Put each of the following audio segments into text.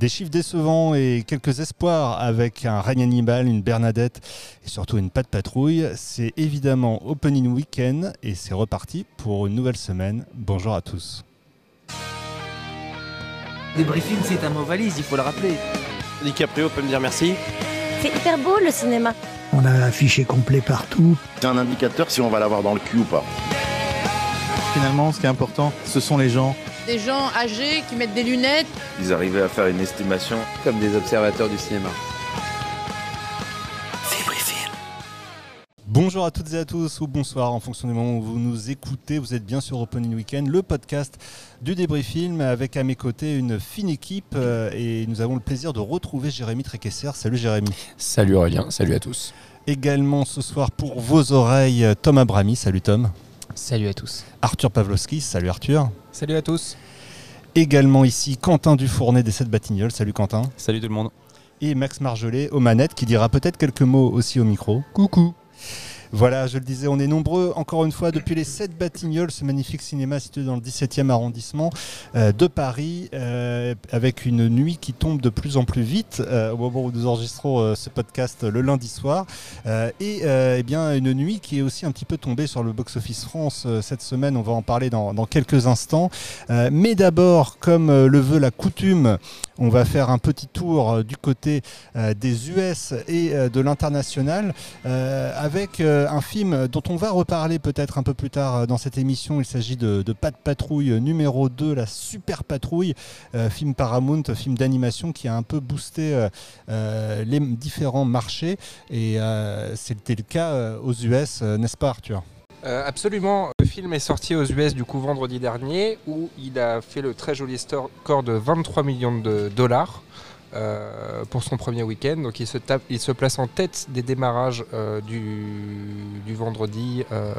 Des chiffres décevants et quelques espoirs avec un règne animal, une Bernadette et surtout une patte patrouille. C'est évidemment Opening Weekend et c'est reparti pour une nouvelle semaine. Bonjour à tous. Débriefing, c'est un mot valise, il faut le rappeler. DiCaprio peut me dire merci. C'est hyper beau le cinéma. On a affiché complet partout. C'est un indicateur si on va l'avoir dans le cul ou pas. Finalement, ce qui est important, ce sont les gens. Des gens âgés qui mettent des lunettes. Ils arrivaient à faire une estimation. Comme des observateurs du cinéma. Bonjour à toutes et à tous, ou bonsoir en fonction du moment où vous nous écoutez. Vous êtes bien sur Opening Weekend, le podcast du débris film, avec à mes côtés une fine équipe. euh, Et nous avons le plaisir de retrouver Jérémy Tréquesser. Salut Jérémy. Salut Aurélien, salut à tous. Également ce soir pour vos oreilles, Tom Abrami. Salut Tom. Salut à tous. Arthur Pavlovski. Salut Arthur. Salut à tous. Également ici Quentin Dufournet des 7 Batignolles. Salut Quentin. Salut tout le monde. Et Max Marjolais aux manettes qui dira peut-être quelques mots aussi au micro. Coucou. Voilà, je le disais, on est nombreux, encore une fois, depuis les 7 Batignolles, ce magnifique cinéma situé dans le 17e arrondissement euh, de Paris, euh, avec une nuit qui tombe de plus en plus vite euh, au moment où nous enregistrons ce podcast le lundi soir. Et eh bien, une nuit qui est aussi un petit peu tombée sur le box-office France cette semaine, on va en parler dans, quelques instants. Mais d'abord, comme le veut la coutume, on va faire un petit tour du côté des US et de l'international avec un film dont on va reparler peut-être un peu plus tard euh, dans cette émission. Il s'agit de, de Pat Patrouille numéro 2, la Super Patrouille, euh, film Paramount, film d'animation qui a un peu boosté euh, euh, les différents marchés et euh, c'était le cas euh, aux US, euh, n'est-ce pas Arthur? Euh, absolument. Le film est sorti aux US du coup vendredi dernier où il a fait le très joli score de 23 millions de dollars euh, pour son premier week-end. Donc il se, tape, il se place en tête des démarrages euh, du, du vendredi euh,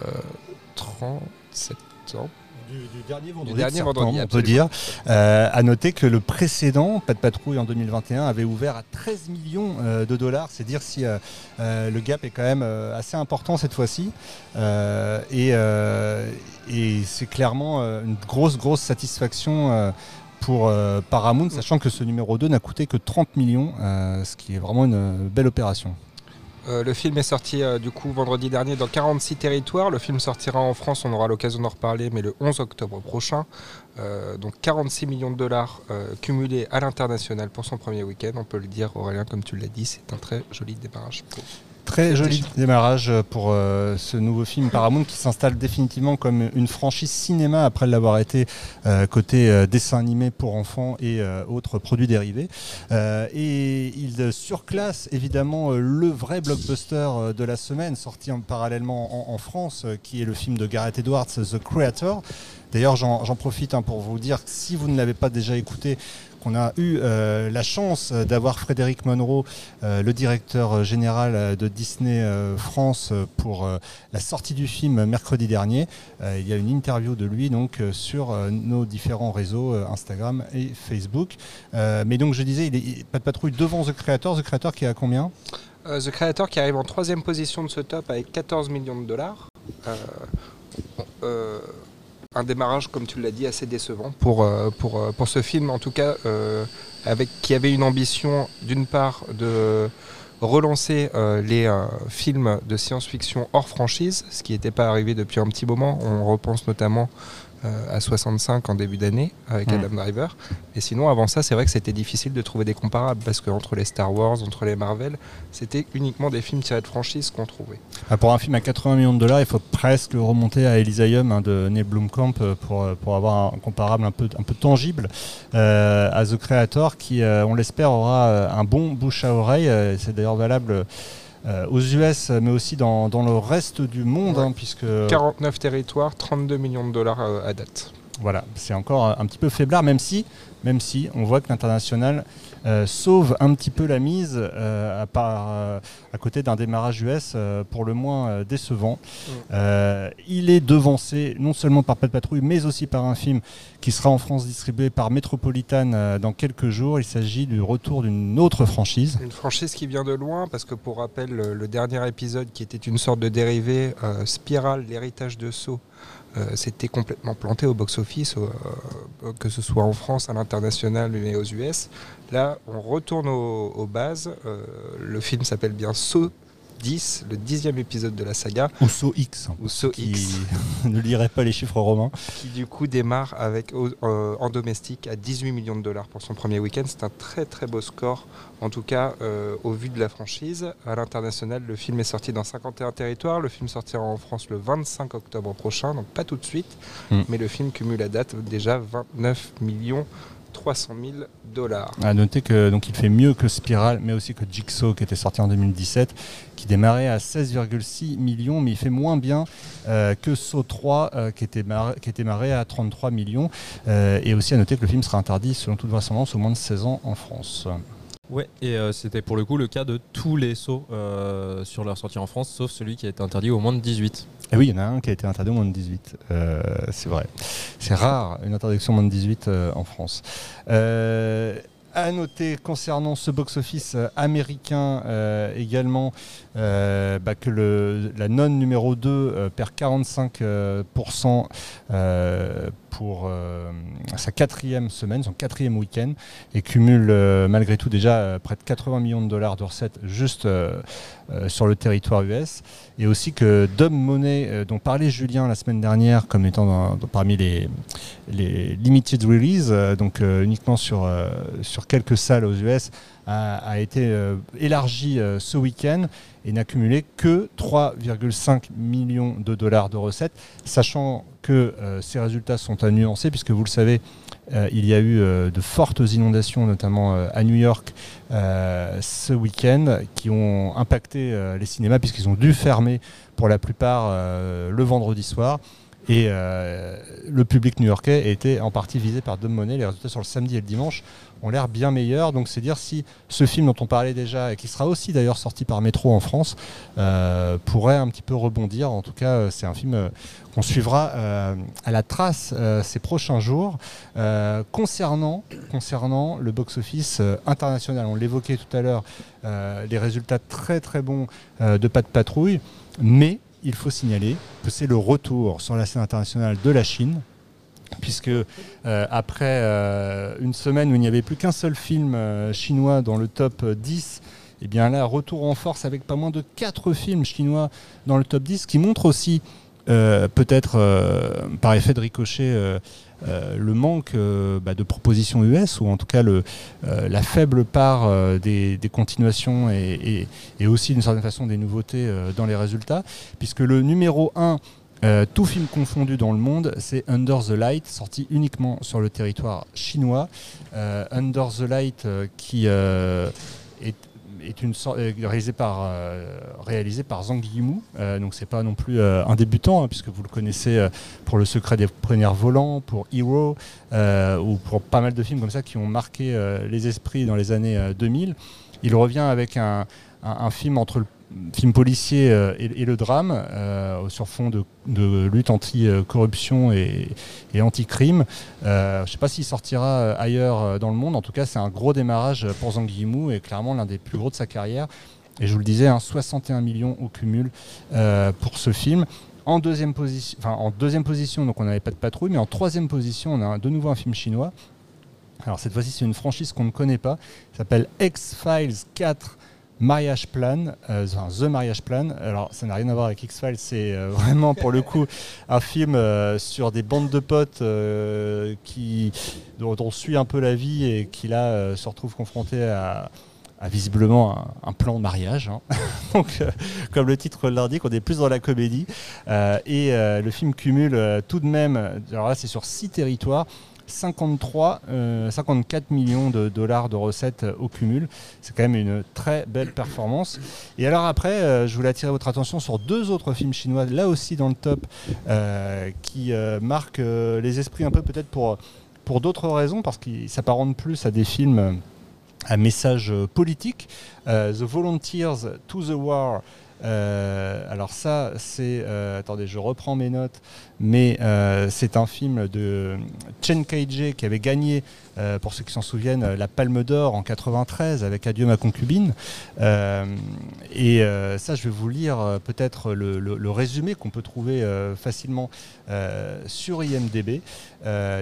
30 septembre. du, du dernier vendredi, Du dernier vendredi, on peut dire. Euh, à noter que le précédent, Pas de patrouille en 2021, avait ouvert à 13 millions euh, de dollars. C'est dire si euh, euh, le gap est quand même euh, assez important cette fois-ci. Euh, et euh, et c'est clairement euh, une grosse, grosse satisfaction. Pour euh, Paramount, sachant que ce numéro 2 n'a coûté que 30 millions, euh, ce qui est vraiment une euh, belle opération. Le film est sorti du coup vendredi dernier dans 46 territoires. Le film sortira en France, on aura l'occasion d'en reparler, mais le 11 octobre prochain. Donc 46 millions de dollars cumulés à l'international pour son premier week-end. On peut le dire, Aurélien, comme tu l'as dit, c'est un très joli démarrage. Très joli démarrage pour euh, ce nouveau film Paramount qui s'installe définitivement comme une franchise cinéma après l'avoir été euh, côté euh, dessin animé pour enfants et autres produits dérivés. Et il surclasse évidemment le vrai blockbuster de la semaine sorti en- parallèlement en, en France qui est le film de Gareth Edwards, The Creator. D'ailleurs, j'en profite hein, pour vous dire que si vous ne l'avez pas déjà écouté, qu'on a eu euh, la chance d'avoir Frédéric Monroe, euh, le directeur euh, général euh, de Disney euh, France, euh, pour euh, la sortie du film mercredi dernier. Euh, il y a une interview de lui euh, sur euh, nos différents réseaux euh, Instagram et Facebook. Euh, mais donc je disais, il est pas de patrouille devant The Creator. The Creator qui est combien? Euh, The Creator qui arrive en troisième position de ce top avec 14 millions de dollars. Euh, euh, un démarrage, comme tu l'as dit, assez décevant pour, euh, pour, euh, pour ce film, en tout cas, euh, avec, qui avait une ambition, d'une part, de relancer les films de science-fiction hors franchise, ce qui n'était pas arrivé depuis un petit moment. On repense notamment à 65 en début d'année avec. Adam Driver. Et sinon, avant ça, c'est vrai que c'était difficile de trouver des comparables parce qu'entre les Star Wars, entre les Marvel, c'était uniquement des films tirés de franchise qu'on trouvait. Ah, Pour un film à 80 millions de dollars, il faut presque le remonter à Elysium hein, de Neil Blomkamp euh, pour, euh, pour avoir un comparable un peu, un peu tangible euh, à The Creator qui, euh, on l'espère, aura euh, un bon bouche à oreille. Euh, C'est d'ailleurs valable euh, aux US, mais aussi dans, dans le reste du monde, Ouais. hein, puisque 49 territoires, 32 millions de dollars euh, à date. voilà, c'est encore un petit peu faiblard, même si, même si on voit que l'international euh, sauve un petit peu la mise euh, à, part, euh, à côté d'un démarrage US euh, pour le moins euh, décevant. Mm. Euh, il est devancé non seulement par Pat Patrouille, mais aussi par un film qui sera en France distribué par Metropolitan euh, dans quelques jours. Il s'agit du retour d'une autre franchise. Une franchise qui vient de loin, parce que pour rappel, le, dernier épisode qui était une sorte de dérivé, euh, Spiral, l'héritage de Saw, s'était complètement planté au box-office, que ce soit en France, à l'international et aux US. Là, on retourne aux, bases. le film s'appelle bien Saut 10, le dixième épisode de la saga. Ou So X. Ou So X. ne lirait pas les chiffres romains. Qui du coup démarre avec euh, en domestique à 18 millions de dollars pour son premier week-end. C'est un très très beau score, en tout cas euh, au vu de la franchise. À l'international, le film est sorti dans 51 territoires. Le film sortira en France le 25 octobre prochain, donc pas tout de suite. Hmm. Mais le film cumule à date déjà 29 millions 300 000 dollars. À noter que donc il fait mieux que Spiral, mais aussi que Jigsaw qui était sorti en 2017, qui démarrait à 16,6 millions, mais il fait moins bien euh, que Saw 3 euh, qui, était qui était démarré à 33 millions. Euh, et aussi à noter que le film sera interdit selon toute vraisemblance au moins de 16 ans en France. Ouais, et c'était pour le coup le cas de tous les sauts sur leur sortie en France, sauf celui qui a été interdit au moins de 18. Et oui, il y en a un qui a été interdit au moins de 18. Euh, c'est vrai. C'est rare une interdiction au moins de 18 euh, en France. Euh, à noter concernant ce box-office américain également bah, que la non numéro 2 perd 45% pour sa quatrième semaine, son quatrième week-end, et cumule malgré tout déjà près de 80 millions de dollars de recettes juste sur le territoire US et aussi que Dom Money, euh, dont parlait Julien la semaine dernière comme étant parmi les, les limited release, euh, donc euh, uniquement sur, sur quelques salles aux US, a, été élargi ce week-end et n'a cumulé que 3,5 millions de dollars de recettes, sachant que ces résultats sont à nuancer, puisque vous le savez, euh, il y a eu euh, de fortes inondations, notamment euh, à New York, ce week-end, qui ont impacté les cinémas puisqu'ils ont dû fermer pour la plupart le vendredi soir. Et le public new-yorkais était en partie visé par deux monnaies. Les résultats sur le samedi et le dimanche ont l'air bien meilleurs. Donc c'est dire si ce film dont on parlait déjà, et qui sera aussi d'ailleurs sorti par Métro en France, euh, pourrait un petit peu rebondir. En tout cas, c'est un film euh, qu'on suivra euh, à la trace ces prochains jours. concernant, concernant le box-office international, on l'évoquait tout à l'heure, les résultats très très bons de Pas de Patrouille, mais il faut signaler que c'est le retour sur la scène internationale de la Chine, puisque euh, après euh, une semaine où il n'y avait plus qu'un seul film euh, chinois dans le top 10, et eh bien là, retour en force avec pas moins de 4 films chinois dans le top 10, qui montre aussi, peut-être par effet de ricochet, le manque bah, de propositions US, ou en tout cas la faible part des, continuations et, et aussi d'une certaine façon des nouveautés dans les résultats, puisque le numéro 1 euh, tout film confondu dans le monde, c'est Under the Light, sorti uniquement sur le territoire chinois. Euh, Under the Light, euh, qui est, une réalisé par réalisé par Zhang Yimou. donc c'est pas non plus un débutant, hein, puisque vous le connaissez pour Le Secret des Premiers Volants, pour Hero, ou pour pas mal de films comme ça qui ont marqué les esprits dans les années 2000. Il revient avec un, un film entre le film policier euh, et, le drame euh, sur fond de, lutte anti-corruption et, anti-crime. Euh, je ne sais pas s'il sortira ailleurs dans le monde. En tout cas, c'est un gros démarrage pour Zhang Yimou et clairement l'un des plus gros de sa carrière. Et je vous le disais, 61 hein, millions au cumul pour ce film. En deuxième, position, en deuxième position, donc on n'avait pas de patrouille, mais en troisième position, on a de nouveau un film chinois. Alors cette fois-ci, c'est une franchise qu'on ne connaît pas. Ça s'appelle X-Files 4 Mariage Plan, euh, The Mariage Plan. Alors, ça n'a rien à voir avec X-Files, c'est euh, vraiment pour le coup un film euh, sur des bandes de potes qui, dont, on suit un peu la vie et qui là se retrouvent confrontés à, visiblement un, plan de mariage. Hein. Donc, comme le titre l'indique, on est plus dans la comédie. et le film cumule tout de même, alors là c'est sur six territoires, 53, 54 euh, millions de dollars de recettes au cumul. C'est quand même une très belle performance. Et alors après, euh, je voulais attirer votre attention sur deux autres films chinois, là aussi dans le top, euh, qui marquent les esprits un peu peut-être pour, pour d'autres raisons, parce qu'ils s'apparentent plus à des films à message politique. the Volunteers to the War alors ça, c'est... attendez, je reprends mes notes, mais c'est un film de Chen Kaiji qui avait gagné, pour ceux qui s'en souviennent, la Palme d'Or en 93 avec Adieu ma concubine. et ça, je vais vous lire peut-être le, le, résumé qu'on peut trouver facilement sur IMDB.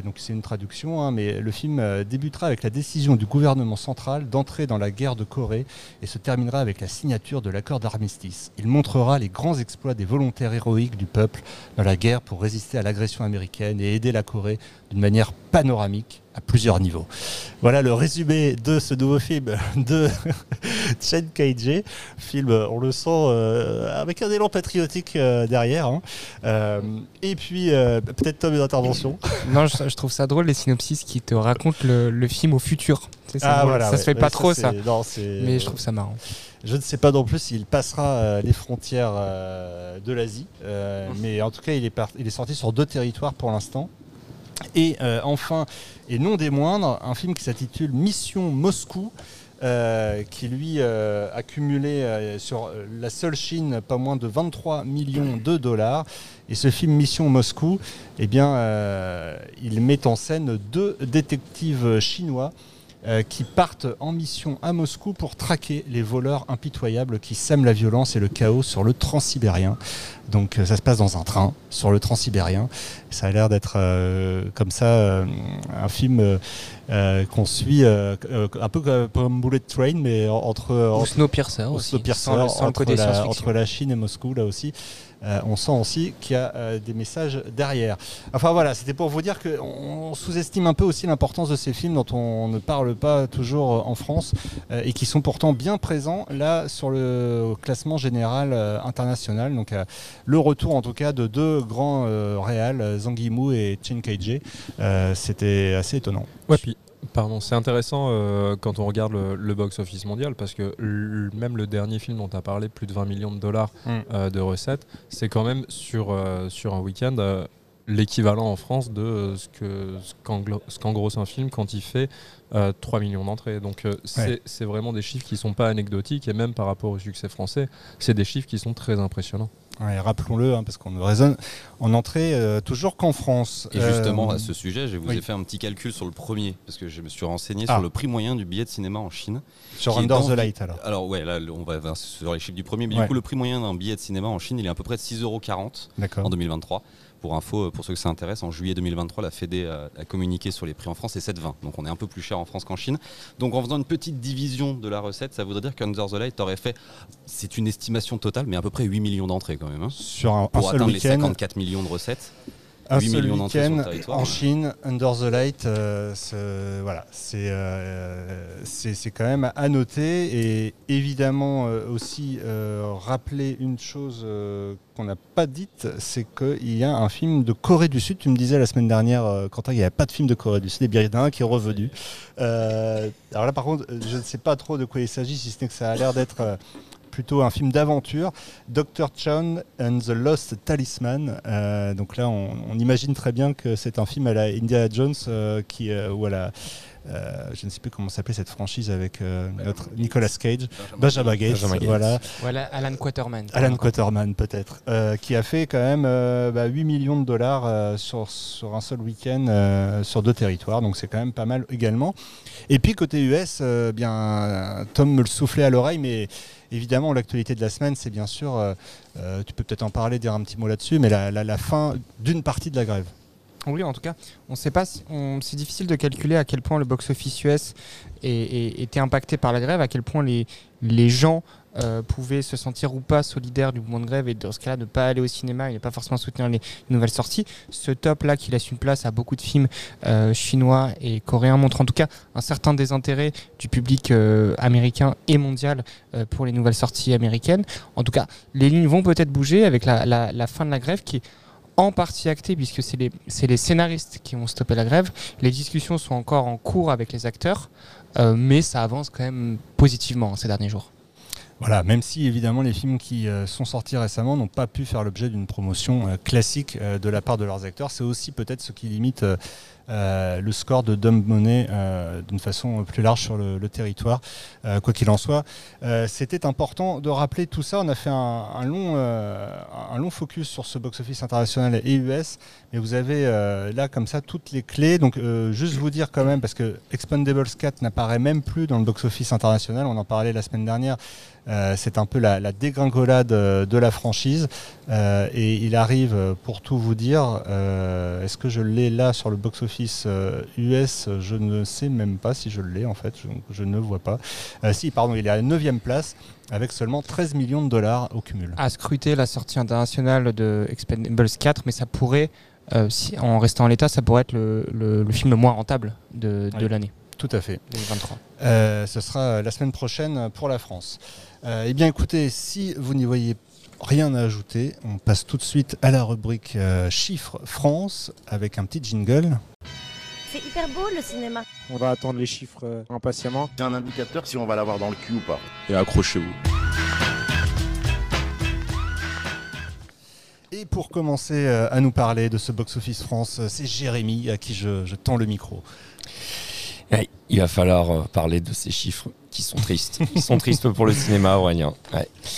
donc c'est une traduction, hein, mais le film débutera avec la décision du gouvernement central d'entrer dans la guerre de Corée et se terminera avec la signature de l'accord d'armistice. Il montrera les grands exploits des volontaires héroïques du peuple dans la guerre pour résister à l'agression américaine et aider la Corée d'une manière panoramique à plusieurs niveaux. Voilà le résumé de ce nouveau film de Chen Kaiji. Film, on le sent, euh, avec un élan patriotique euh, derrière. Hein. Euh, et puis, peut-être Tom, une intervention. Non, je, trouve ça drôle, les synopsis qui te racontent le, film au futur. Ça, ah, ça se fait pas trop, ça. Mais je trouve ça marrant. Je ne sais pas non plus s'il passera les frontières de l'Asie. mais en tout cas, il est, il est sorti sur deux territoires pour l'instant. Et euh, enfin, et non des moindres, un film qui s'intitule Mission Moscou. Euh, qui lui euh, a cumulé sur la seule Chine pas moins de 23 millions de dollars. Et ce film Mission Moscou, eh bien, il met en scène deux détectives chinois qui partent en mission à Moscou pour traquer les voleurs impitoyables qui sèment la violence et le chaos sur le transsibérien. Donc euh, ça se passe dans un train sur le transsibérien. Ça a l'air d'être euh, comme ça un film qu'on suit un peu comme Bullet Train, mais entre, entre Snowpiercer aussi, entre la Chine et Moscou là aussi. Euh, on sent aussi qu'il y a euh, des messages derrière. Enfin voilà, c'était pour vous dire qu'on sous-estime un peu aussi l'importance de ces films dont on ne parle pas toujours euh, en France et qui sont pourtant bien présents là sur le classement général international. Donc le retour en tout cas de deux grands réals, Zhang Yimou et Chen Kaiji, c'était assez étonnant. Ouais, puis Pardon, c'est intéressant euh, quand on regarde le, box-office mondial parce que même le dernier film dont tu as parlé, plus de 20 millions de dollars mm. euh, de recettes, c'est quand même sur, euh, sur un week-end l'équivalent en France de ce que ce qu'engrosse un film quand il fait 3 millions d'entrées. Donc c'est vraiment des chiffres qui sont pas anecdotiques et même par rapport au succès français, c'est des chiffres qui sont très impressionnants rappelons-le, hein, parce qu'on ne raisonne en entrée euh, toujours qu'en France. Et justement, euh, à ce sujet, je vous ai fait un petit calcul sur le premier, parce que je me suis renseigné sur ah. le prix moyen du billet de cinéma en Chine. Sur Under the Light, alors Alors, ouais, là, on va sur les chiffres du premier, mais du coup, le prix moyen d'un billet de cinéma en Chine, il est à peu près de 6,40€ en 2023. Pour info, pour ceux que ça intéresse, en juillet 2023, la Fédé a, communiqué sur les prix en France, c'est 7,20. Donc on est un peu plus cher en France qu'en Chine. Donc en faisant une petite division de la recette, ça voudrait dire qu'Under the Light aurait fait, c'est une estimation totale, mais à peu près 8 millions d'entrées quand même. Hein, sur un, pour atteindre les 54 millions de recettes un seul week-end en Chine, Under the Light, euh, voilà, euh, c'est quand même à noter et évidemment euh, aussi rappeler une chose qu'on n'a pas dite, c'est qu'il y a un film de Corée du Sud. Tu me disais la semaine dernière, Quentin, il n'y avait pas de film de Corée du Sud, et bien il y en a un qui est revenu. alors là, par contre, je ne sais pas trop de quoi il s'agit, si ce n'est que ça a l'air d'être plutôt un film d'aventure, Dr. Chan and the Lost Talisman. Euh, donc là, on, imagine très bien que c'est un film à la Indiana Jones euh, qui, euh, où elle je ne sais plus comment s'appelait cette franchise avec notre Nicolas Cage, Benjamin, Gage, voilà. Voilà, Alan Quaterman. Alan Quaterman peut-être, qui a fait quand même 8 bah, millions de dollars sur, sur un seul week-end sur deux territoires, donc c'est quand même pas mal également. Et puis côté US, bien Tom me le soufflait à l'oreille, mais Évidemment, l'actualité de la semaine, c'est bien sûr, euh, euh, tu peux peut-être en parler, dire un petit mot là-dessus, mais la, fin d'une partie de la grève. Oui, en tout cas, on sait pas. c'est difficile de calculer à quel point le box-office US était impacté par la grève, à quel point les gens euh, pouvaient se sentir ou pas solidaires du mouvement de grève et dans ce cas-là ne pas aller au cinéma et ne pas forcément soutenir les nouvelles sorties. Ce top-là qui laisse une place à beaucoup de films euh, chinois et coréens montre en tout cas un certain désintérêt du public euh, américain et mondial pour les nouvelles sorties américaines. En tout cas, les lignes vont peut-être bouger avec la, fin de la grève qui est en partie actée puisque c'est les, scénaristes qui vont stopper la grève. Les discussions sont encore en cours avec les acteurs, mais ça avance quand même positivement ces derniers jours. Voilà, même si évidemment les films qui euh, sont sortis récemment n'ont pas pu faire l'objet d'une promotion euh, classique euh, de la part de leurs acteurs, c'est aussi peut-être ce qui limite le score de Dumb Money d'une façon plus large sur le, territoire. quoi qu'il en soit, c'était important de rappeler tout ça. On a fait un, long, un long focus sur ce box-office international et US, mais vous avez là comme ça toutes les clés. Donc juste vous dire quand même, parce que Expendables 4 n'apparaît même plus dans le box-office international, on en parlait la semaine dernière, euh, c'est un peu la, dégringolade euh, de la franchise. Euh, et il arrive, pour tout vous dire, est-ce que je l'ai là sur le box-office US Je ne sais même pas si je l'ai en fait, je, ne vois pas. si, pardon, il est à la 9 place avec seulement 13 millions de dollars au cumul. À scruter la sortie internationale de Expendables 4, mais ça pourrait, si, en restant en l'état, ça pourrait être le, film le moins rentable de, l'année. Tout à fait. 2023. ce sera la semaine prochaine pour la France. Euh, eh bien écoutez, si vous n'y voyez rien à ajouter, on passe tout de suite à la rubrique euh, Chiffres France avec un petit jingle. C'est hyper beau le cinéma. On va attendre les chiffres euh, impatiemment. C'est un indicateur si on va l'avoir dans le cul ou pas. Et accrochez-vous. Et pour commencer à nous parler de ce box-office France, c'est Jérémy à qui je, tends le micro. il va falloir parler de ces chiffres sont tristes. Ils sont tristes pour le cinéma, Aurélien.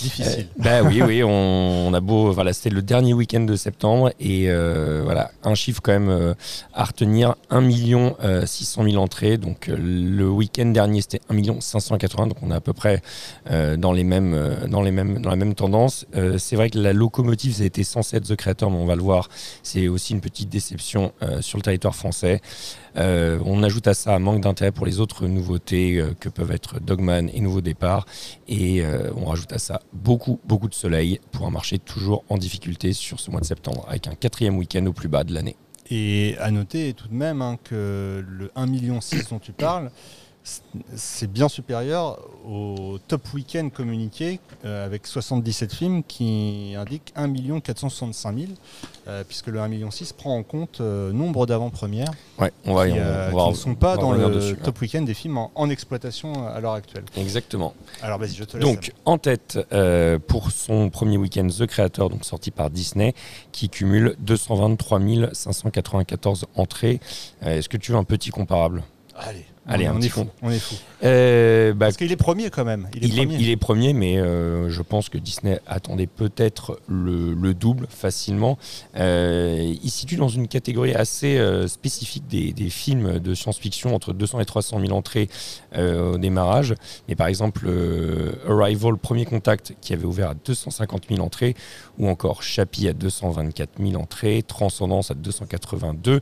Difficile. Euh, bah oui, oui, on, a beau. Voilà, c'était le dernier week-end de septembre et euh, voilà, un chiffre quand même euh, à retenir 1 million 600 000 entrées. Donc le week-end dernier, c'était 1 million 580. Donc on est à peu près dans, les mêmes, dans, les mêmes, dans la même tendance. c'est vrai que la locomotive, ça a été censé être The Creator, mais on va le voir, c'est aussi une petite déception sur le territoire français. on ajoute à ça un manque d'intérêt pour les autres nouveautés que peuvent être Et Nouveau Départ. Et euh, on rajoute à ça beaucoup, beaucoup de soleil pour un marché toujours en difficulté sur ce mois de septembre, avec un quatrième week-end au plus bas de l'année. Et à noter tout de même hein, que le 1,6 million dont tu parles, c'est bien supérieur au top week-end communiqué euh, avec 77 films qui indique 1 465 000 puisque le 1 million prend en compte euh, nombre d'avant-premières ouais, on va, qui, euh, ne sont pas dans le top week-end des films en, exploitation à l'heure actuelle. Exactement. Alors vas-y, je te laisse. Donc en tête pour son premier week-end The Creator, donc sorti par Disney, qui cumule 223 594 entrées. Est-ce que tu veux un petit comparable? Allez. Allez, on, est fou, on est fou. Euh, bah, Parce qu'il est premier quand même. Il est, premier. il est premier, mais euh, je pense que Disney attendait peut-être le, double facilement. Euh, il situe dans une catégorie assez spécifique des, films de science-fiction entre 200 et 300 000 entrées au démarrage. Mais par exemple, Arrival, Premier Contact, qui avait ouvert à 250 000 entrées, ou encore Chappie à 224 000 entrées, Transcendance à 282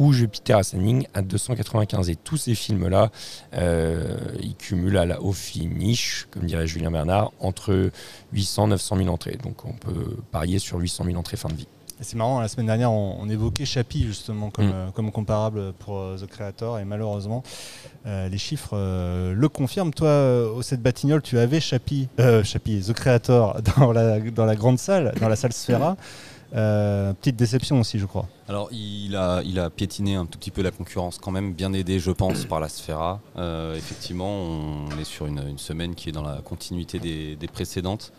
ou Jupiter Ascending à 295. Et tous ces films-là, euh, ils cumulent à la, au finish, comme dirait Julien Bernard, entre 800 et 900 000 entrées. Donc on peut parier sur 800 000 entrées fin de vie. C'est marrant, la semaine dernière, on, évoquait Chappie justement comme, mm. euh, comme comparable pour euh, The Creator et malheureusement, les chiffres le confirment. Toi, au 7 Batignolles, tu avais Chappie, The Creator dans la, dans la grande salle, dans la salle Sphera. Euh, petite déception aussi, je crois. Alors, il a, il a piétiné un tout petit peu la concurrence, quand même, bien aidé, je pense, par la Sphera. Euh, effectivement, on est sur une, semaine qui est dans la continuité des, précédentes.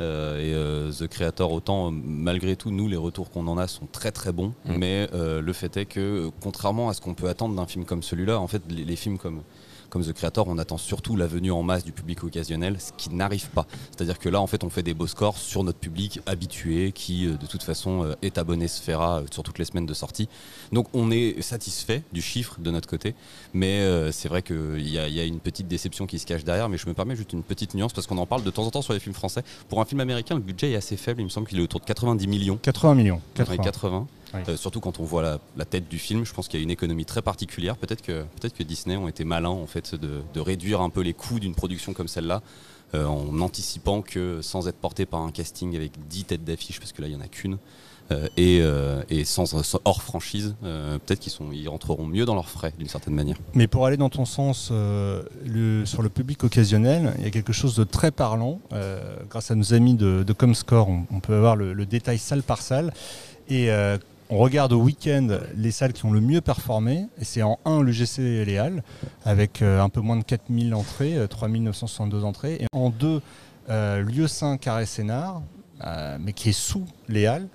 Euh, et The Creator, autant, malgré tout, nous, les retours qu'on en a sont très très bons. Mm. Mais le fait est que, contrairement à ce qu'on peut attendre d'un film comme celui-là, en fait, les films comme comme The Creator, on attend surtout la venue en masse du public occasionnel, ce qui n'arrive pas. C'est-à-dire que là, en fait, on fait des beaux scores sur notre public habitué qui, euh, de toute façon, euh, est abonné Sphera euh, sur toutes les semaines de sortie. Donc, on est satisfait du chiffre de notre côté, mais c'est vrai qu'il y, a une petite déception qui se cache derrière. Mais je me permets juste une petite nuance parce qu'on en parle de temps en temps sur les films français. Pour un film américain, le budget est assez faible. Il me semble qu'il est autour de 90 millions. 80 millions. 80. 80. Euh, surtout quand on voit la, tête du film, je pense qu'il y a une économie très particulière. Peut-être que, peut que Disney ont été malins en fait de, réduire un peu les coûts d'une production comme celle-là. Euh, en anticipant que sans être porté par un casting avec 10 têtes d'affiche, parce que là il n'y en a qu'une, euh, et, sans, hors franchise, peut-être qu'ils ils rentreront mieux dans leurs frais d'une certaine manière. Mais pour aller dans ton sens, le, sur le public occasionnel, il y a quelque chose de très parlant. grâce à nos amis de, Comscore, on, on, peut avoir le, le, détail salle par salle. Et on regarde au week-end les salles qui ont le mieux performé, et c'est en 1 l'UGC et les Halles, avec euh, un peu moins de 4000 entrées, 3962 euh, entrées, et en 2 euh, lieu 5 Carré Sénard, mais qui est sous les Halles,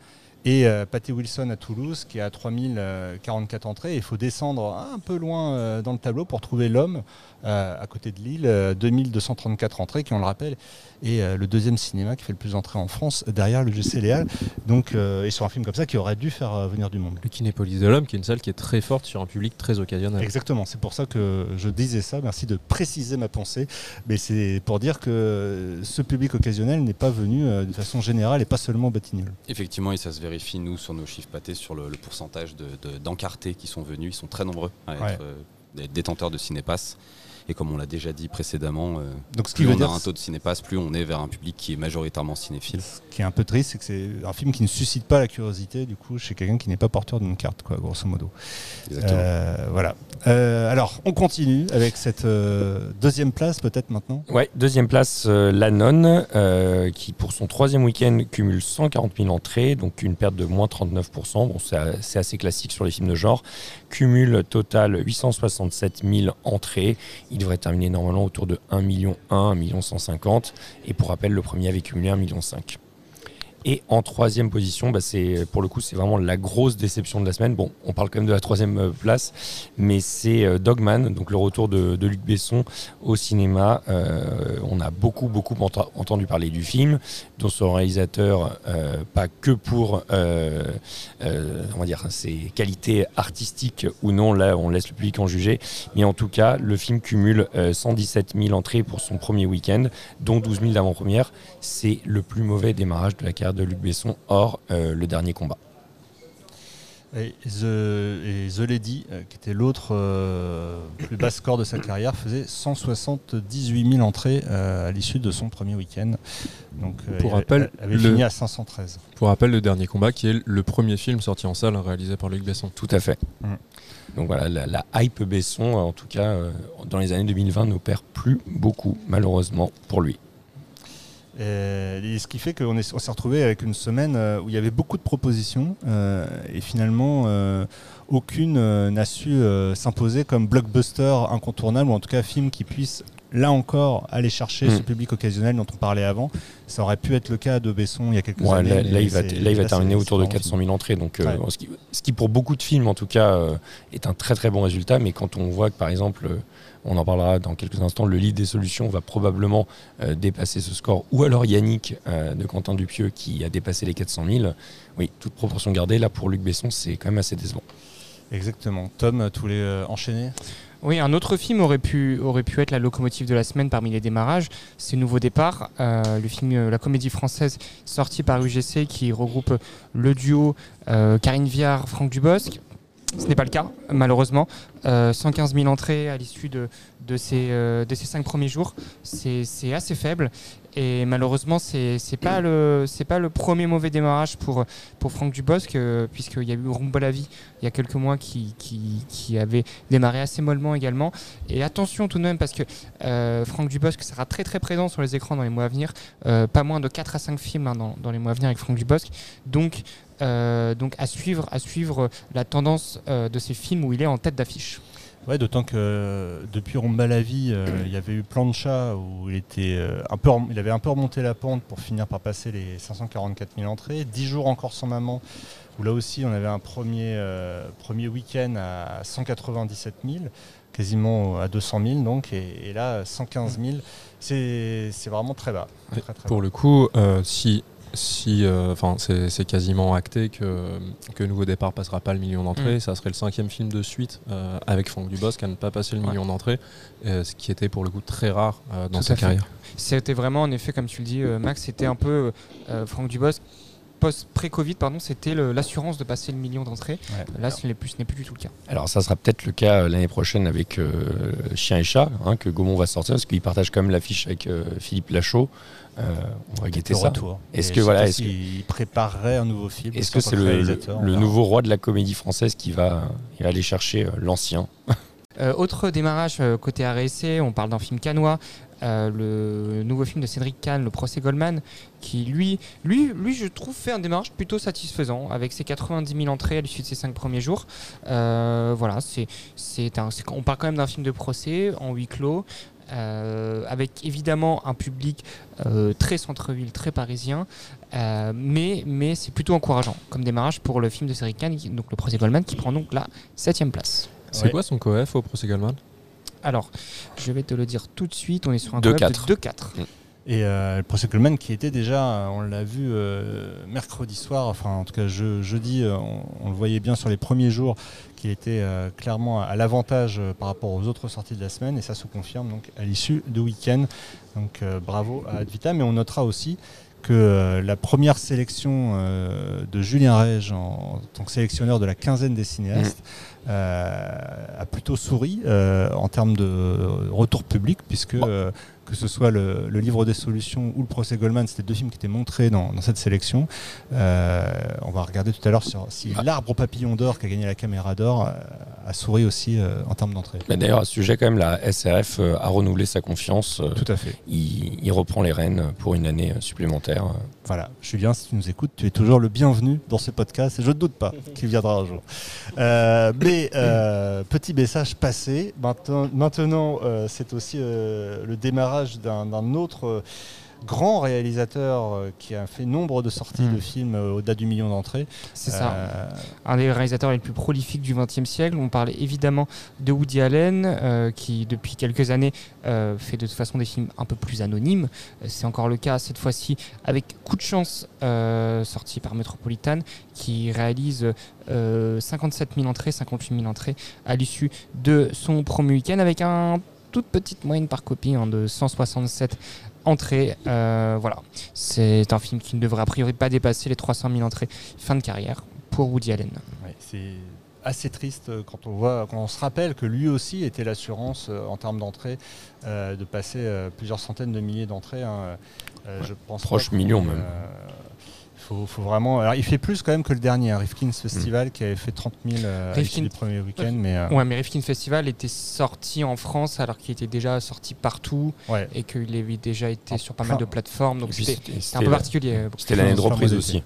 et euh, Patty Wilson à Toulouse qui est à 3044 entrées. Il faut descendre un peu loin euh, dans le tableau pour trouver l'homme euh, à côté de Lille, 2234 entrées qui on le rappelle est le deuxième cinéma qui fait le plus d'entrées en France derrière le GC Léal. Donc et sur un film comme ça qui aurait dû faire venir du monde. Le Kinépolis de l'homme qui est une salle qui est très forte sur un public très occasionnel. Exactement, c'est pour ça que je disais ça. Merci de préciser ma pensée. Mais c'est pour dire que ce public occasionnel n'est pas venu de façon générale et pas seulement Batignolles. Effectivement, et ça se vérifie, nous, sur nos chiffres pâtés, sur le, pourcentage d'encartés qui sont venus. Ils sont très nombreux à être euh, détenteurs de Cinépass. Et comme on l'a déjà dit précédemment, euh, Donc, ce plus on a un taux de cinépasse, plus on est vers un public qui est majoritairement cinéphile. Ce qui est un peu triste, c'est que c'est un film qui ne suscite pas la curiosité du coup chez quelqu'un qui n'est pas porteur d'une carte, quoi, grosso modo. Euh, voilà. Euh, alors, on continue avec cette deuxième place, peut-être maintenant. Ouais, deuxième place, La Nonne, qui pour son troisième week-end cumule 140 000 entrées, donc une perte de moins 39%. Bon, c'est assez classique sur les films de genre. Cumule total 867 000 entrées. Il devrait terminer normalement autour de 1 million 1, 1 million 150. Et pour rappel, le premier avait cumulé 1 million 5. Et en troisième position, bah c'est pour le coup, c'est vraiment la grosse déception de la semaine. Bon, on parle quand même de la troisième euh, place, mais c'est euh, Dogman, donc le retour de, Luc Besson au cinéma. Euh, on a beaucoup, beaucoup entendu parler du film, dont son réalisateur, pas que pour, on va dire, ses qualités artistiques ou non, là, on laisse le public en juger. Mais en tout cas, le film cumule 117 000 entrées pour son premier week-end, dont 12 000 d'avant-première. C'est le plus mauvais démarrage de la carrière de Luc Besson hors euh, le dernier combat. Et The, Lady, euh, qui était l'autre euh, plus bas score de sa carrière, faisait 178 000 entrées à l'issue de son premier week-end. Donc, pour rappel, avait fini à 513. Pour rappel, le dernier combat, qui est le premier film sorti en salle réalisé par Luc Besson. Tout à fait. Mm. Donc voilà, la, la, hype Besson, en tout cas, dans les années 2020, n'opère plus beaucoup, malheureusement, pour lui. Euh, et ce qui fait qu'on s'est retrouvé avec une semaine euh, où il y avait beaucoup de propositions euh, et finalement aucune n'a su s'imposer comme blockbuster incontournable ou en tout cas film qui puisse là encore aller chercher hmm. ce public occasionnel dont on parlait avant. Ça aurait pu être le cas de Besson il y a quelques années. Là, il va, là, il va terminer autour de 400 000 entrées. Donc, ce, qui, ce, qui, pour beaucoup de films en tout cas est un très très bon résultat. Mais quand on voit que par exemple on en parlera dans quelques instants. Le lit des solutions va probablement euh, dépasser ce score. Ou alors Yannick euh, de Quentin Dupieux qui a dépassé les 400 000. Oui, toute proportion gardée. Là, pour Luc Besson, c'est quand même assez décevant. Exactement. Tom, tous les euh, enchaîner? Oui, un autre film aurait pu, aurait pu être la locomotive de la semaine parmi les démarrages. C'est Nouveau Départ, le film La Comédie Française sorti par UGC qui regroupe le duo Karine Viard, Franck Dubosc. Ce n'est pas le cas, malheureusement. 115 000 entrées à l'issue de, de, euh, de ces cinq premiers jours, c'est assez faible. Et malheureusement, c'est n'est pas, le, pas le premier mauvais démarrage pour, pour Franck Dubosc, euh, puisqu'il y a eu Rumba la vie il y a quelques mois qui, qui, avait démarré assez mollement également. Et attention tout de même, parce que euh, Franck Dubosc sera très très présent sur les écrans dans les mois à venir. pas moins de 4 à 5 films hein, dans, dans, les mois à venir avec Franck Dubosc. Donc euh, donc à suivre, à suivre la tendance euh, de ces films où il est en tête d'affiche. Ouais, d'autant que depuis Rumba la vie, euh, il y avait eu Plancha où il était un peu, il avait un peu remonté la pente pour finir par passer les 544 000 entrées. 10 jours encore sans maman, où là aussi on avait un premier, premier week-end à 197 000 quasiment à 200 000 donc, et, là 115 000, c'est vraiment très bas. pour le coup, si si, euh, enfin, c'est quasiment acté que, que Nouveau Départ passera pas le million d'entrées. Mm. Ça serait le cinquième film de suite euh, avec Franck Dubosc à ne pas passer le million d'entrées, euh, ce qui était pour le coup très rare dans sa carrière. C'était vraiment, en effet, comme tu le dis, Max, c'était un peu Franck Dubosc post-pré-Covid, pardon, c'était l'assurance de passer le million d'entrées. Là, ce n'est plus, plus, du tout le cas. Alors, ça sera peut-être le cas l'année prochaine avec Chien et Chat, hein, que Gaumont va sortir, parce qu'il partage quand même l'affiche avec Philippe Lachaud. Euh, on va guetter ça. Est-ce que voilà, est-ce qu'il préparerait un nouveau film Est-ce que c'est le, nouveau roi de la comédie française qui va, aller chercher euh, l'ancien? Euh, autre démarrage côté RSC, on parle d'un film canois, le nouveau film de Cédric Kahn, Le procès Goldman, qui lui, lui, lui, je trouve, fait un démarrage plutôt satisfaisant avec ses 90 000 entrées à l'issue de ses 5 premiers jours. voilà, c'est, c'est on parle quand même d'un film de procès en huis clos. avec évidemment un public très centre-ville, très parisien, mais, mais c'est plutôt encourageant comme démarrage pour le film de série Khan, donc le procès Goldman, qui prend donc la septième place. C'est quoi son coef au procès Goldman? Alors, je vais te le dire tout de suite, on est sur un coef de 2-4. Et euh, le procès Coleman qui était déjà, euh, on l'a vu euh, mercredi soir, enfin en tout cas jeudi, on, le voyait bien sur les premiers jours, qu'il était clairement à l'avantage par rapport aux autres sorties de la semaine, et ça se confirme donc à l'issue de week-end. Donc bravo à Advita, mais on notera aussi que la première sélection de Julien Rege en, tant que sélectionneur de la quinzaine des cinéastes mmh. a plutôt souri en termes de retour public, puisque que ce soit le, livre des solutions ou le procès Goldman, c'était deux films qui étaient montrés dans, cette sélection. Euh, on va regarder tout à l'heure si ah. l'arbre au papillon d'or qui a gagné la caméra d'or euh, a souri aussi euh, en termes d'entrée. D'ailleurs, à ce sujet, quand même, la SRF a renouvelé sa confiance. tout à fait. Il, reprend les rênes pour une année supplémentaire. Voilà, Julien, si tu nous écoutes, tu es toujours le bienvenu dans ce podcast et je ne doute pas qu'il viendra un jour. mais petit message passé. Maintenant, c'est aussi le démarrage d'un autre euh, grand réalisateur euh, qui a fait nombre de sorties hmm. de films euh, au-delà du million d'entrées. C'est ça. Un des réalisateurs les plus prolifiques du XXe siècle. On parlait évidemment de Woody Allen, qui depuis quelques années fait de toute façon des films un peu plus anonymes. C'est encore le cas cette fois-ci avec Coup de chance, sorti par Metropolitan, qui réalise 57 000 entrées, 58 000 entrées à l'issue de son premier week-end avec un toute petite moyenne par copie hein, de 167 entrées. Euh, voilà, c'est un film qui ne devrait a priori pas dépasser les 300 000 entrées fin de carrière pour Woody Allen. c'est assez triste euh, quand on voit, quand on se rappelle que lui aussi était l'assurance euh, en termes d'entrées de passer plusieurs centaines de milliers d'entrées. Hein. je pense proche million même faut, vraiment. Alors, il fait plus quand même que le dernier, hein, Rifkin's Festival, mm. qui avait fait 30 000 euh, le premier week-end. Mais, euh, Ouais, mais Rifkin's Festival était sorti en France alors qu'il était déjà sorti partout et qu'il avait déjà été sur pas mal de plateformes. Donc c'était un peu particulier. Euh, c'était l'année de reprise aussi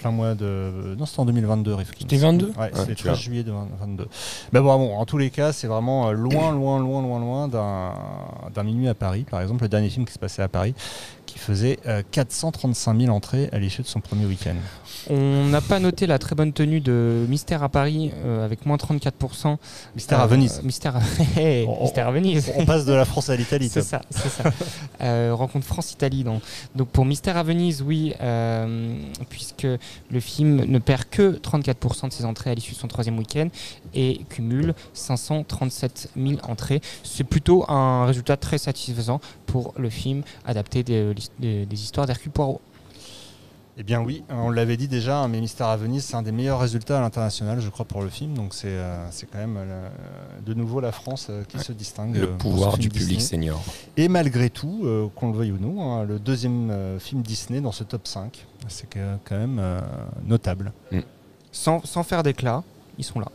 plein mois de. Non, c'était en 2022, Rifkin. C'était 22 Ouais, le 13 juillet 2022. Mais bon, en tous les cas, c'est vraiment loin, loin, loin, loin, loin d'un minuit à Paris, par exemple, le dernier film qui se passait à Paris, qui faisait 435 euh, 000 entrées à l'issue de son premier week-end. On n'a pas noté la très bonne tenue de Mystère à Paris euh, avec moins 34%. Mystère à Venise. Euh, Mystère, à... Mystère à Venise. On passe de la France à l'Italie. c'est ça, c'est ça. rencontre France-Italie. Donc. donc pour Mystère à Venise, oui, puisque le film ne perd que 34% de ses entrées à l'issue de son troisième week-end et cumule 537 000 entrées. C'est plutôt un résultat très satisfaisant pour le film adapté des, histoires d'Hercule Poirot. Eh bien oui, on l'avait dit déjà, mais Mystère à Venise, c'est un des meilleurs résultats à l'international, je crois, pour le film. Donc c'est euh, quand même euh, de nouveau la France euh, qui se distingue. Le pouvoir du public senior. Et malgré tout, qu'on le veuille ou non, hein, le deuxième film Disney dans ce top 5, c'est quand même notable. Mm. Sans, sans faire d'éclat, ils sont là.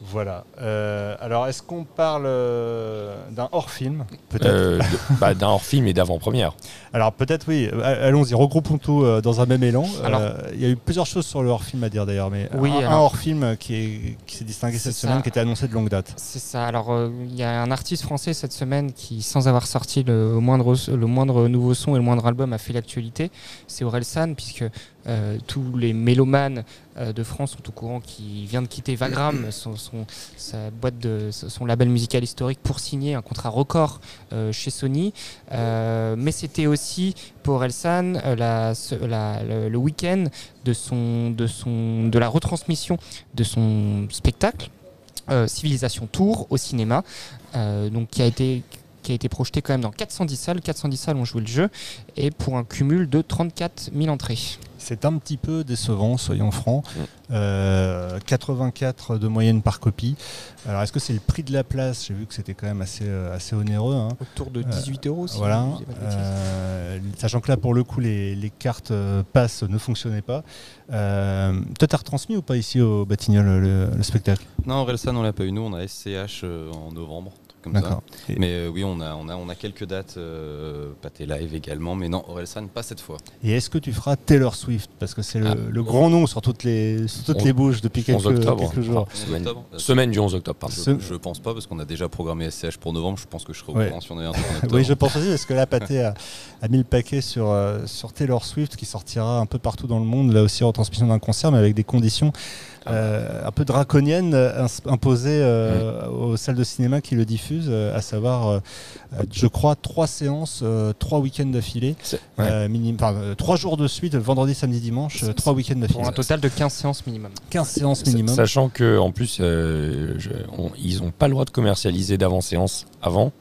Voilà. Euh, alors, est-ce qu'on parle euh, d'un hors-film Peut-être. Euh, bah, d'un hors-film et d'avant-première. Alors, peut-être, oui. Allons-y, regroupons tout dans un même élan. Il y a eu plusieurs choses sur le hors-film à dire d'ailleurs, mais oui, un, hors-film qui, s'est distingué cette semaine, qui était annoncé de longue date. C'est ça. Alors, il y a un artiste français cette semaine qui, sans avoir sorti le moindre, le moindre nouveau son et le moindre album, a fait l'actualité. C'est Aurel San, puisque tous les mélomanes euh, de France sont au courant qu'il vient de quitter Vagram, son, sa boîte de, son label musical historique, pour signer un contrat record euh, chez Sony. Euh, mais c'était aussi pour Elsan le, week-end de, son, de, son, de la retransmission de son spectacle. Civilisation Tour au cinéma, donc qui a été qui a été projeté quand même dans 410 salles. 410 salles ont joué le jeu et pour un cumul de 34 000 entrées. C'est un petit peu décevant, soyons francs. 84 euh, de moyenne par copie. Alors, est-ce que c'est le prix de la place? J'ai vu que c'était quand même assez, euh, assez onéreux. Hein. Autour de 18 euros, si Voilà. sachant que là, pour le coup, les, cartes passe ne fonctionnaient pas. Euh, toi, t'as retransmis ou pas ici au Batignolles le, spectacle? Non, Relsan, on l'a pas eu. Nous, on a SCH en novembre. Comme ça. Mais oui, on a, on, a, on a quelques dates, Pâté Live également, mais non, Orelsan, pas cette fois. Et est-ce que tu feras Taylor Swift? Parce que c'est le, ah. grand nom sur toutes les, toutes les bouches depuis quelques, quelques jours. Semaine, du 11 octobre, pardon. Je, pense pas, parce qu'on a déjà programmé SCH pour novembre. Je pense que je serai au courant si on avait un truc Oui, je pense aussi, parce que là, Pâté a, a, mis le paquet sur, sur Taylor Swift, qui sortira un peu partout dans le monde, là aussi en transmission d'un concert, mais avec des conditions euh, un peu draconienne euh, imposée euh, aux salles de cinéma qui le diffusent, à savoir, je crois, trois séances, trois week-ends d'affilée, trois jours de suite, vendredi, samedi, dimanche, trois week-ends d'affilée. Pour un total de 15 séances minimum. 15 séances minimum. Sachant que en plus, ils n'ont pas le droit de commercialiser d'avant-séance avant,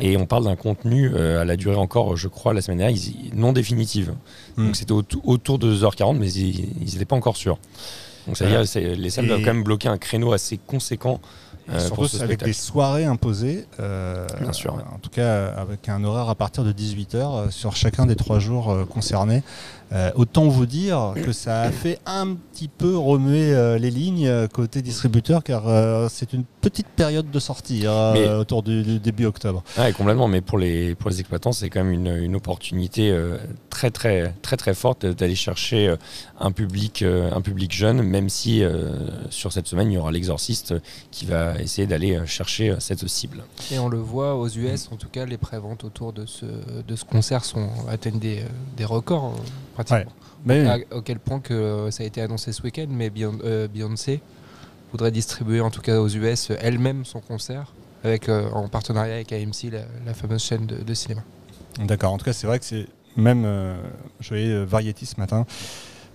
et on parle d'un contenu à la durée encore, je crois, la semaine dernière, non définitive. Mm. Donc c'était autour de 2h40, mais ils n'étaient pas encore sûrs. Donc c'est-à-dire que les salles doivent quand même bloquer un créneau assez conséquent. Euh, surtout avec des soirées imposées, euh, Bien sûr, en tout cas avec un horaire à partir de 18h euh, sur chacun des trois jours concernés. Euh, autant vous dire que ça a fait un petit peu remuer euh, les lignes euh, côté distributeur car c'est une petite période de sortie hein, autour du, début octobre. Ouais, complètement, mais pour les, pour les exploitants, c'est quand même une, une opportunité très très très très forte d'aller chercher un public, un public jeune, même si sur cette semaine, il y aura l'exorciste qui va essayer d'aller chercher cette cible. Et on le voit aux US, en tout cas, les préventes autour de ce, de ce concert sont, atteignent des, des records. Pratiquement. Mais... À, quel point que ça a été annoncé ce week-end, mais euh, Beyoncé voudrait distribuer en tout cas aux US elle-même son concert avec, euh, en partenariat avec AMC, la, fameuse chaîne de, cinéma. D'accord, en tout cas c'est vrai que c'est même, euh, je voyais Variety ce matin,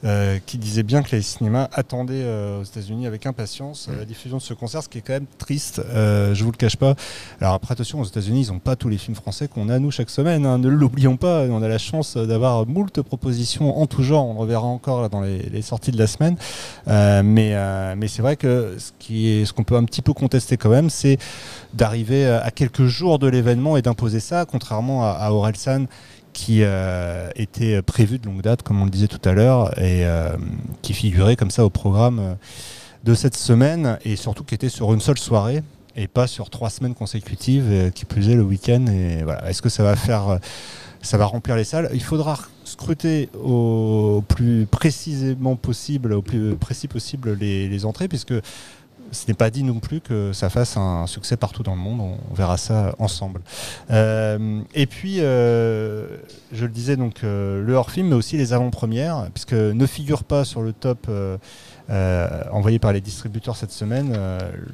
euh, qui disait bien que les cinémas attendaient euh, aux États-Unis avec impatience euh, la diffusion de ce concert, ce qui est quand même triste, je vous le cache pas. Alors après, attention, aux États-Unis, ils n'ont pas tous les films français qu'on a nous chaque semaine, hein, ne l'oublions pas. On a la chance d'avoir moult propositions en tout genre, on le reverra encore dans les, sorties de la semaine. mais mais c'est vrai que ce est, ce qu'on peut un petit peu contester quand même, c'est d'arriver à quelques jours de l'événement et d'imposer ça, contrairement à, à Orelsan qui euh, était prévu de longue date, comme on le disait tout à l'heure, et euh, qui figurait comme ça au programme euh, de cette semaine, et surtout qui était sur une seule soirée et pas sur trois semaines consécutives, qui plus est le week-end. Et voilà. Est-ce que ça va faire, ça va remplir les salles? Il faudra scruter au plus précisément possible, au plus précis possible les entrées, puisque ce n'est pas dit non plus que ça fasse un succès partout dans le monde. On, verra ça ensemble. Euh, et puis, euh, je le disais, donc euh, le hors-film, mais aussi les avant-premières, puisque ne figure pas sur le top envoyé par les distributeurs cette semaine,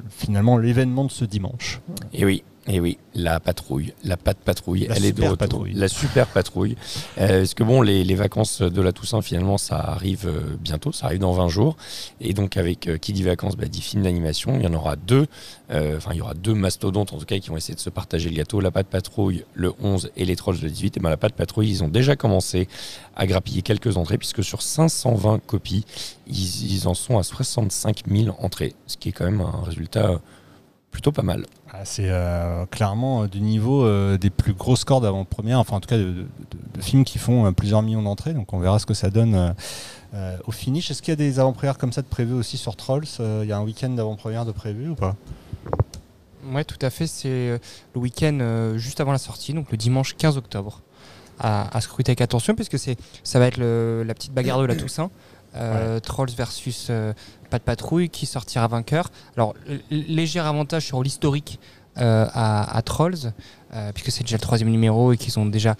finalement, l'événement de ce dimanche. Et oui, et oui, la patrouille, la patte patrouille, elle est de retour. Patrouille. La super patrouille. Euh, parce que bon, les, vacances de la Toussaint, finalement, ça arrive euh, bientôt, ça arrive dans 20 jours. Et donc, avec euh, qui dit vacances, bah, dit film d'animation, il y en aura deux. Enfin, il y aura deux mastodontes, en tout cas, qui vont essayer de se partager le gâteau. La patte patrouille, le 11 et les trolls le 18. Et ben, la patte patrouille, ils ont déjà commencé à grappiller quelques entrées, puisque sur 520 copies, ils, ils en sont à 65 000 entrées. Ce qui est quand même un résultat plutôt pas mal. Ah, c'est euh, clairement euh, du niveau euh, des plus gros scores d'avant-première, enfin en tout cas de, films qui font plusieurs millions d'entrées, donc on verra ce que ça donne au finish. Est-ce qu'il y a des avant-premières comme ça de prévues aussi sur Trolls Il y a un week-end d'avant-première de prévu ou pas? Ouais, tout à fait. C'est le week-end juste avant la sortie, donc le dimanche 15 octobre. À, à scruter avec attention, puisque ça va être la petite bagarre de la Toussaint. Trolls versus pas de patrouille, qui sortira vainqueur. Alors, léger avantage sur l'historique euh, à, Trolls, euh, puisque c'est déjà le troisième numéro et qu'ils ont déjà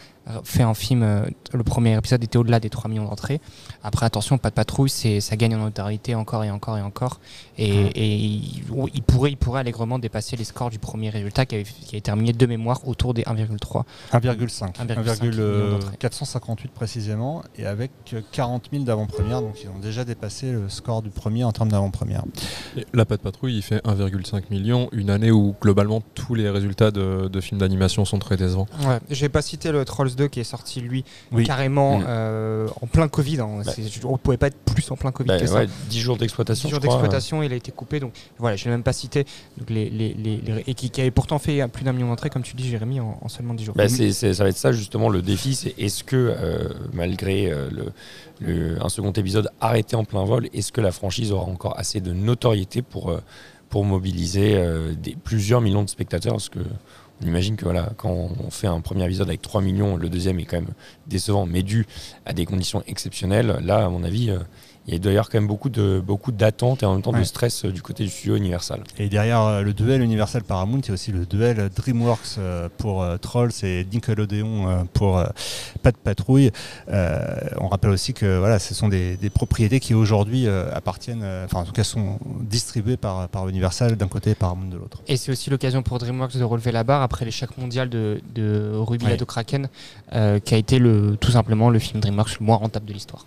fait un film. Euh, le premier épisode était au-delà des 3 millions d'entrées. Après, attention, pas de patrouille, c'est, ça gagne en notoriété encore et encore et encore. Et, il, pourrait, il pourrait allègrement dépasser les scores du premier résultat qui, avait, qui terminé de mémoire autour des 1,3. 1,5. 1,458 précisément, et avec 40 000 d'avant-première, donc ils ont déjà dépassé le score du premier en termes d'avant-première. La Pat Patrouille, il fait 1,5 million, une année où globalement tous les résultats de, de films d'animation sont très décevants. Ouais, j'ai pas cité le Trolls 2 qui est sorti lui carrément mm. euh, en plein Covid. Hein. Bah. On ne pouvait pas être plus en plein Covid bah, que ça. 10 jours d'exploitation. 10 jours d'exploitation, il a été coupé. Donc voilà, je l'ai même pas cité. Donc, les, les, les, et qui, avait pourtant fait plus d'un million d'entrées, comme tu dis, Jérémy, en, seulement 10 jours. Bah, ça va être ça justement le défi. C'est est-ce que euh, malgré euh, le, un second épisode arrêté en plein vol, est-ce que la franchise aura encore assez de notoriété pour pour mobiliser des, plusieurs millions de spectateurs? Parce que on imagine que voilà, quand on fait un premier épisode avec 3 millions, le deuxième est quand même décevant, mais dû à des conditions exceptionnelles. Là, à mon avis, il y a d'ailleurs quand même beaucoup de beaucoup d'attentes et en même temps de stress euh, du côté du studio Universal. Et derrière euh, le duel Universal Paramount, il y a aussi le duel DreamWorks euh, pour Trolls et Nickelodeon pour Pas de patrouille. on rappelle aussi que voilà, ce sont des, propriétés qui aujourd'hui appartiennent, enfin en tout cas sont distribuées par, par Universal d'un côté et Paramount de l'autre. Et c'est aussi l'occasion pour DreamWorks de relever la barre après l'échec mondial de, de Ruby ouais. Kraken, qui a été le, tout simplement le film DreamWorks le moins rentable de l'histoire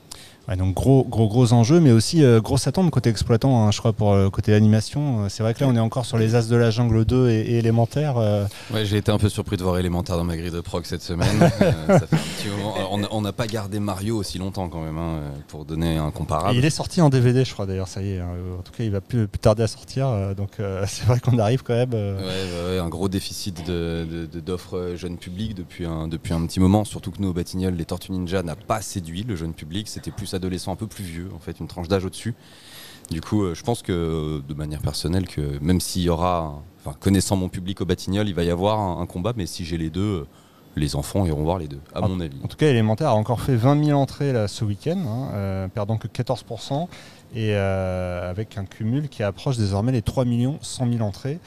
donc gros, gros, gros enjeux, mais aussi euh, grosse attente côté exploitant, hein, je crois, pour le euh, côté animation. Euh, c'est vrai que là, on est encore sur les As de la Jungle 2 et, élémentaire. Ouais, j'ai été un peu surpris de voir élémentaire dans ma grille de proc cette semaine. ça fait un petit moment. On n'a pas gardé Mario aussi longtemps quand même, hein, pour donner un comparable. il est sorti en DVD, je crois d'ailleurs, ça y est. Hein. En tout cas, il va plus, plus tarder à sortir. donc c'est vrai qu'on arrive quand même. Ouais, un gros déficit d'offres de, jeune public depuis un, depuis un petit moment. Surtout que nous, au Batignolles, les Tortues Ninja n'a pas séduit le jeune public. C'était plus adolescents un peu plus vieux, en fait, une tranche d'âge au-dessus. Du coup, euh, je pense que de manière personnelle, que même s'il y aura, enfin, connaissant mon public au Batignolles, il va y avoir un, combat, mais si j'ai les deux, euh, les enfants iront voir les deux, à mon avis. En tout cas, Élémentaire a encore fait 20 000 entrées là, ce week-end, hein, euh, perdant que 14%, et avec un cumul qui approche désormais les 3 100 000 entrées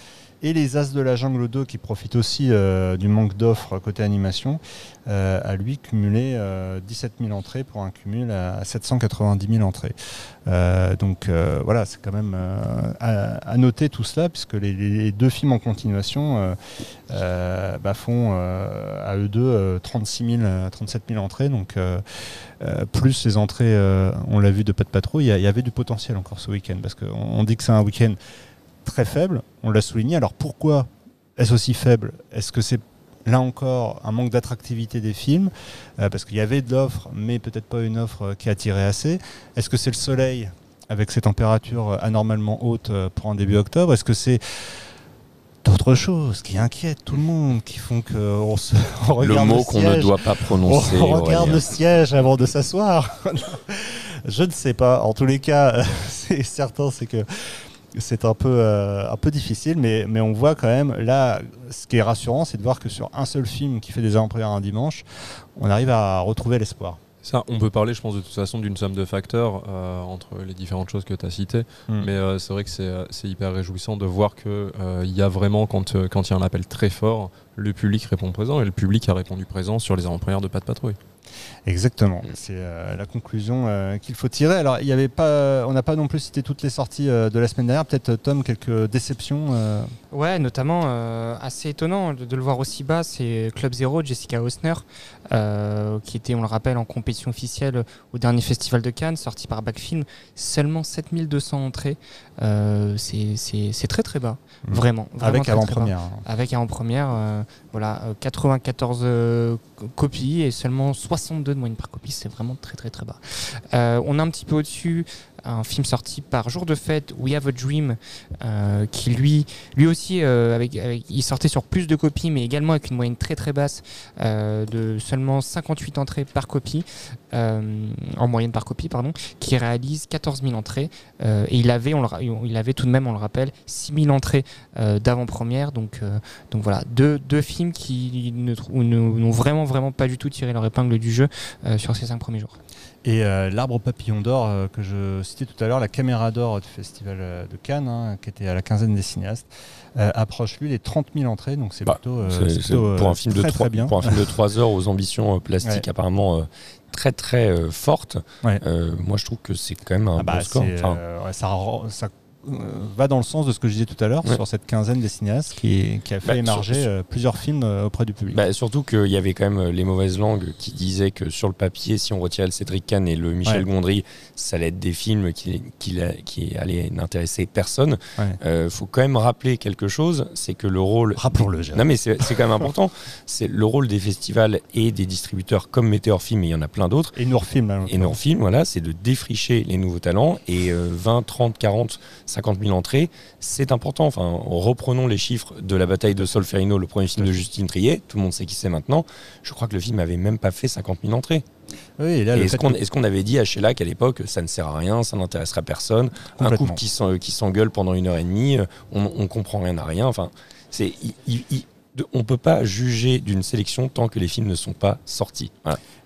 et les As de la Jungle 2 qui profitent aussi euh, du manque d'offres côté animation, euh, a lui cumulé 17 euh, 000 entrées pour un cumul à 790 000 entrées. donc voilà, c'est quand même à, noter tout cela, puisque les, deux films en continuation bah, font à eux deux 36 000, 37 000 entrées. Donc plus les entrées, on l'a vu de de Patrouille, il y, avait du potentiel encore ce week-end, parce qu'on dit que c'est un week-end très faible, on l'a souligné. Alors pourquoi est-ce aussi faible? Est-ce que c'est là encore un manque d'attractivité des films? Euh, Parce qu'il y avait de l'offre, mais peut-être pas une offre euh, qui attirait assez. Est-ce que c'est le soleil avec ces températures euh, anormalement hautes pour un début octobre? Est-ce que c'est d'autres choses qui inquiètent tout le monde, qui font qu'on se regarde le mot qu'on ne doit pas prononcer. On, regarde le siège avant de s'asseoir. Je ne sais pas. En tous les cas, c'est certain, c'est que c'est un peu, euh, un peu difficile, mais, mais on voit quand même, là, ce qui est rassurant, c'est de voir que sur un seul film qui fait des avant-premières un dimanche, on arrive à retrouver l'espoir. Ça, on peut parler, je pense, de toute façon d'une somme de facteurs euh, entre les différentes choses que tu as citées. Hmm. Mais euh, c'est vrai que c'est hyper réjouissant de voir qu'il il y a vraiment, quand il y a un appel très fort, le public répond présent et le public a répondu présent sur les avant-premières de Pas de Patrouille. Exactement, mm. c'est euh, la conclusion euh, qu'il faut tirer. Alors, il y avait pas, on n'a pas non plus cité toutes les sorties euh, de la semaine dernière. Peut-être Tom, quelques déceptions. Ouais, notamment assez étonnant de, le voir aussi bas, c'est Club Zero, Jessica Hausner, qui était, on le rappelle, en compétition officielle au dernier festival de Cannes, sorti par Backfilm. Seulement 7200 entrées, c'est très très bas, mm. vraiment, Avec avant-première. Avec avant-première, voilà, 94 copies et seulement 62 de moyenne par copie, c'est vraiment très très très bas. Euh, on a un petit peu au-dessus un film sorti par Jour de Fête, We Have a Dream, euh, qui lui, lui aussi, euh, avec, il sortait sur plus de copies, mais également avec une moyenne très très basse de seulement 58 entrées par copie, en moyenne par copie, pardon, qui réalise 14 000 entrées. et il avait, tout de même, on le rappelle, 6 000 entrées d'avant-première. Donc, donc voilà, deux, films qui n'ont vraiment vraiment pas du tout tiré leur épingle du jeu euh, sur ces cinq premiers jours. Et euh, l'arbre papillon d'or euh, que je citais tout à l'heure, la caméra d'or du festival de Cannes, hein, qui était à la quinzaine des cinéastes, approche lui les 30 000 entrées, donc c'est bah, plutôt, pour un film très, de 3, bien. Pour un film de 3 heures aux ambitions plastiques apparemment très très fortes. moi je trouve que c'est quand même un ah bon bah, score. ça, euh, va dans le sens de ce que je disais tout à l'heure sur cette quinzaine des cinéastes qui, qui a fait bah, émerger euh, plusieurs films euh, auprès du public. Bah, surtout qu'il y avait quand même les mauvaises langues qui disaient que sur le papier, si on retirait le Cédric Kahn et le Michel Gondry, ça allait être des films qui, qui, qui allaient n'intéresser personne. Il faut quand même rappeler quelque chose, c'est que le rôle... Rappelons-le. Non mais c'est quand même important. C'est le rôle des festivals et des distributeurs comme Météor Film, et il y en a plein d'autres. Et Nourfilm. Hein, et Nourfilm, voilà, c'est de défricher les nouveaux talents et 20, 30, 40, 50 000 entrées, c'est important. Enfin, reprenons les chiffres de la bataille de Solferino, le premier film de Justine Trier. Tout le monde sait qui c'est maintenant. Je crois que le film avait même pas fait 50 000 entrées. Oui, est-ce qu'on avait dit à Sheila qu'à l'époque, ça ne sert à rien, ça n'intéressera personne Un couple qui s'engueule pendant une heure et demie, on, on comprend rien à rien. Enfin, c'est, on ne peut pas juger d'une sélection tant que les films ne sont pas sortis.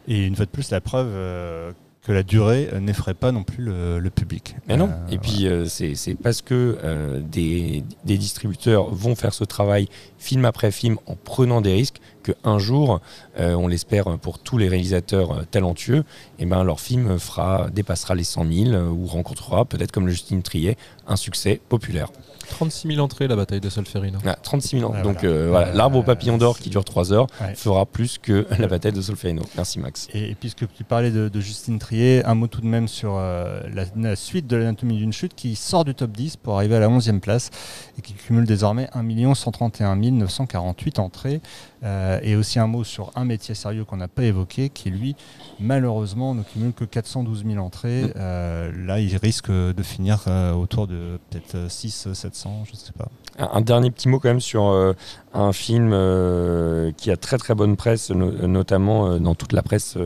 Et une fois de plus, la preuve euh, que la durée euh, n'effraie pas non plus le, public. Mais non. Euh, et puis c'est parce que des, distributeurs vont faire ce travail film après film en prenant des risques qu'un jour, on l'espère pour tous les réalisateurs talentueux, et eh ben leur film fera dépassera les 100 000 ou rencontrera peut-être comme le Justine Trier un succès populaire. 36 000 entrées la bataille de Solferino. 36 000 ans. Donc voilà, l'arbre au papillon d'or qui dure 3 heures fera plus que la bataille de Solferino. Merci Max. Et, puisque tu parlais de, Justine Trier, un mot tout de même sur euh, la, suite de l'anatomie d'une chute qui sort du top 10 pour arriver à la 11e place et qui cumule désormais 1 131 948 entrées. Euh, et aussi un mot sur un métier sérieux qu'on n'a pas évoqué, qui lui, malheureusement, ne cumule que 412 000 entrées. Mm. Euh, là, il risque de finir autour de peut-être 6 700, je ne sais pas. Un dernier petit mot quand même sur euh, un film euh, qui a très très bonne presse, notamment euh, dans toute la presse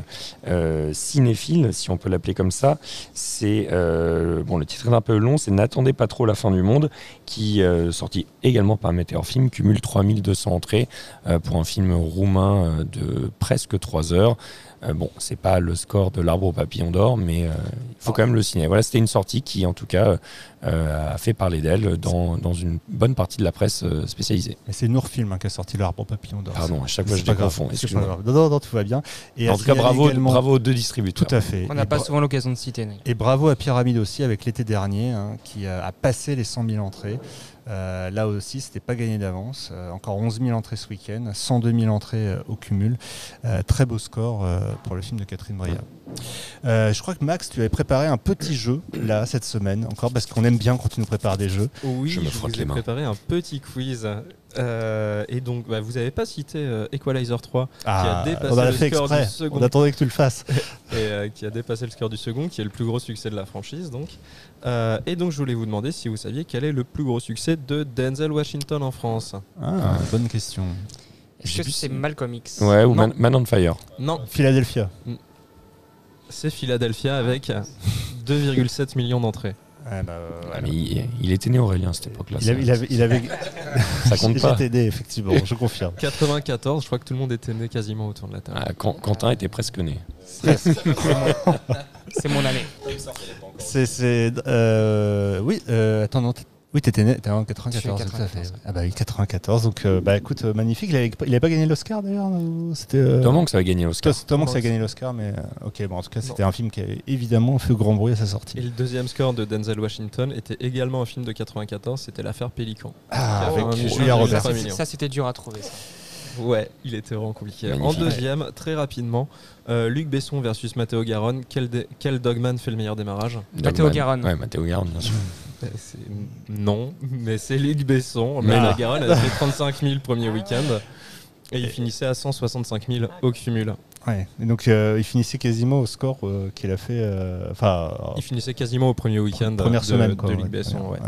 cinéphile, si on peut l'appeler comme ça. C'est bon, le titre est un peu long, c'est N'attendez pas trop la fin du monde, qui sorti également par Météor Film, cumule 3200 entrées pour un film roumain de presque 3 heures. Euh, bon, c'est pas le score de l'arbre au papillon d'or, mais euh, il faut quand même le signer. Voilà, c'était une sortie qui, en tout cas, euh, a fait parler d'elle dans, dans, une bonne partie de la presse spécialisée. C'est Nourfilm hein, qui a sorti l'arbre papillon d'or. Pardon, à chaque fois je dis confonds. Non, non, tout va bien. Et en tout cas, bravo, bravo aux deux distributeurs. Tout à fait. On n'a pas souvent l'occasion de citer. Et bravo à Pyramide aussi, avec l'été dernier, hein, qui a passé les 100 000 entrées. Euh, là aussi, c'était pas gagné d'avance. Euh, encore 11 000 entrées ce week-end, 102 000 entrées euh, au cumul. très beau score pour le film de Catherine Breillat. Je crois que Max, tu avais préparé un petit jeu là cette semaine, encore parce qu'on aime bien quand tu nous prépares des jeux. Oui, je, me vous ai préparé un petit quiz. et donc, bah, vous n'avez pas cité Equalizer 3 qui a ah, dépassé le score du second. On attendait que tu le fasses. et qui a dépassé le score du second, qui est le plus gros succès de la franchise. Donc, euh, et donc je voulais vous demander si vous saviez quel est le plus gros succès de Denzel Washington en France. Ah, bonne question. Est-ce que c'est Malcolm X? Ouais, ou Man, on Fire Non. Philadelphia. Mm. C'est Philadelphia avec 2,7 millions d'entrées. bah, ah, mais il, était né Aurélien à cette époque-là. Il, avait, il, avait, ça compte pas. aidé, effectivement, je confirme. 94, je crois que tout le monde était né quasiment autour de la table. Ah, Quentin était presque né. C'est mon année. C'est. Euh, oui, euh, attends, non. Oui, t'étais né, en 94, tout à fait. Ah bah oui, 94. Donc, euh, bah écoute, euh, magnifique. Il avait, pas gagné l'Oscar d'ailleurs C'était. Euh... que ça a gagné l'Oscar. C'est que ça a gagné l'Oscar, mais euh, ok, bon, en tout cas, c'était un film qui a évidemment fait grand bruit à sa sortie. Et le deuxième score de Denzel Washington était également un film de 94, c'était L'affaire Pélican. Ah, avec Julia Roberts. Ça, c'était dur à trouver, ça. Ouais, il était vraiment compliqué. En deuxième, très rapidement, euh, Luc Besson versus Matteo Garonne. Quel, quel dogman fait le meilleur démarrage? Matteo Garonne. Ouais, Matteo Garonne, bien sûr. non, mais c'est Luc Besson. Mais ah. Garonne a fait 35 000 premier week-end. Et il finissait à 165 000 au cumul. Ouais, et donc euh, il finissait quasiment au score euh, qu'il a fait. Enfin, il finissait quasiment au premier week-end première de, semaine, de Luc Besson. Ouais.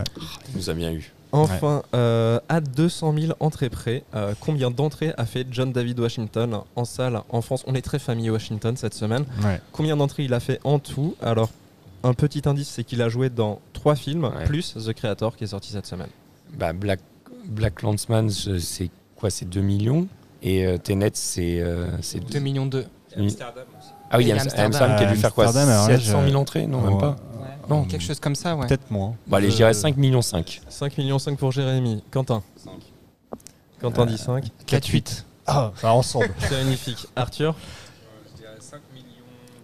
Il nous a bien eu. Enfin, euh, à 200 000 entrées près, euh, combien d'entrées a fait John David Washington en salle en France? On est très famille Washington cette semaine. Combien d'entrées il a fait en tout? Alors, un petit indice, c'est qu'il a joué dans trois films, plus The Creator qui est sorti cette semaine. Bah, Black, Black Landsman, c'est quoi C'est 2 millions? Et euh, Tenet, c'est. 2 millions 2. Amsterdam aussi. Ah oui, Amsterdam, qui a dû faire quoi? 700 000 entrées Non, même pas? Non, quelque chose comme ça, ouais. Peut-être moins. Bah, allez, je dirais 5 millions 5. 5 millions 5 pour Jérémy. Quentin 5. Quentin dit 5. 4, 8. Ah, bah, ensemble. C'est magnifique. Arthur Je dirais 5 millions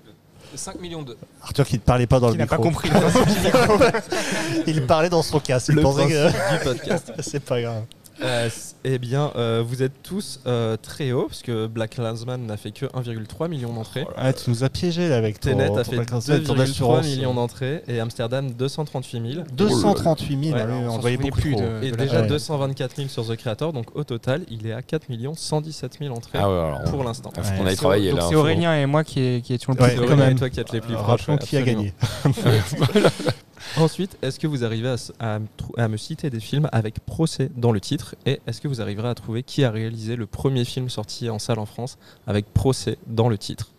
2. 5 millions 2. Arthur qui ne parlait pas dans le micro. Il n'a pas compris Il parlait dans son casque. Il le pensait que... du podcast. C'est pas grave. Euh, eh bien, euh, vous êtes tous euh, très hauts, parce que Black Landsman n'a fait que 1,3 million d'entrées. Ah, tu nous as piégé là avec ton, Tenet a fait 2,3 millions d'entrées et Amsterdam 238 000. 238 000, on voyait beaucoup plus. De, et déjà 224 000 sur The Creator, donc au total, il est à 4 117 000 entrées ah pour l'instant. on a travaillé là. C'est Aurélien et moi qui, étions le plus. Aurélien et toi qui êtes les plus proches. qui a gagné Ensuite, est-ce que vous arrivez à, à, me citer des films avec procès dans le titre Et est-ce que vous arriverez à trouver qui a réalisé le premier film sorti en salle en France avec procès dans le titre?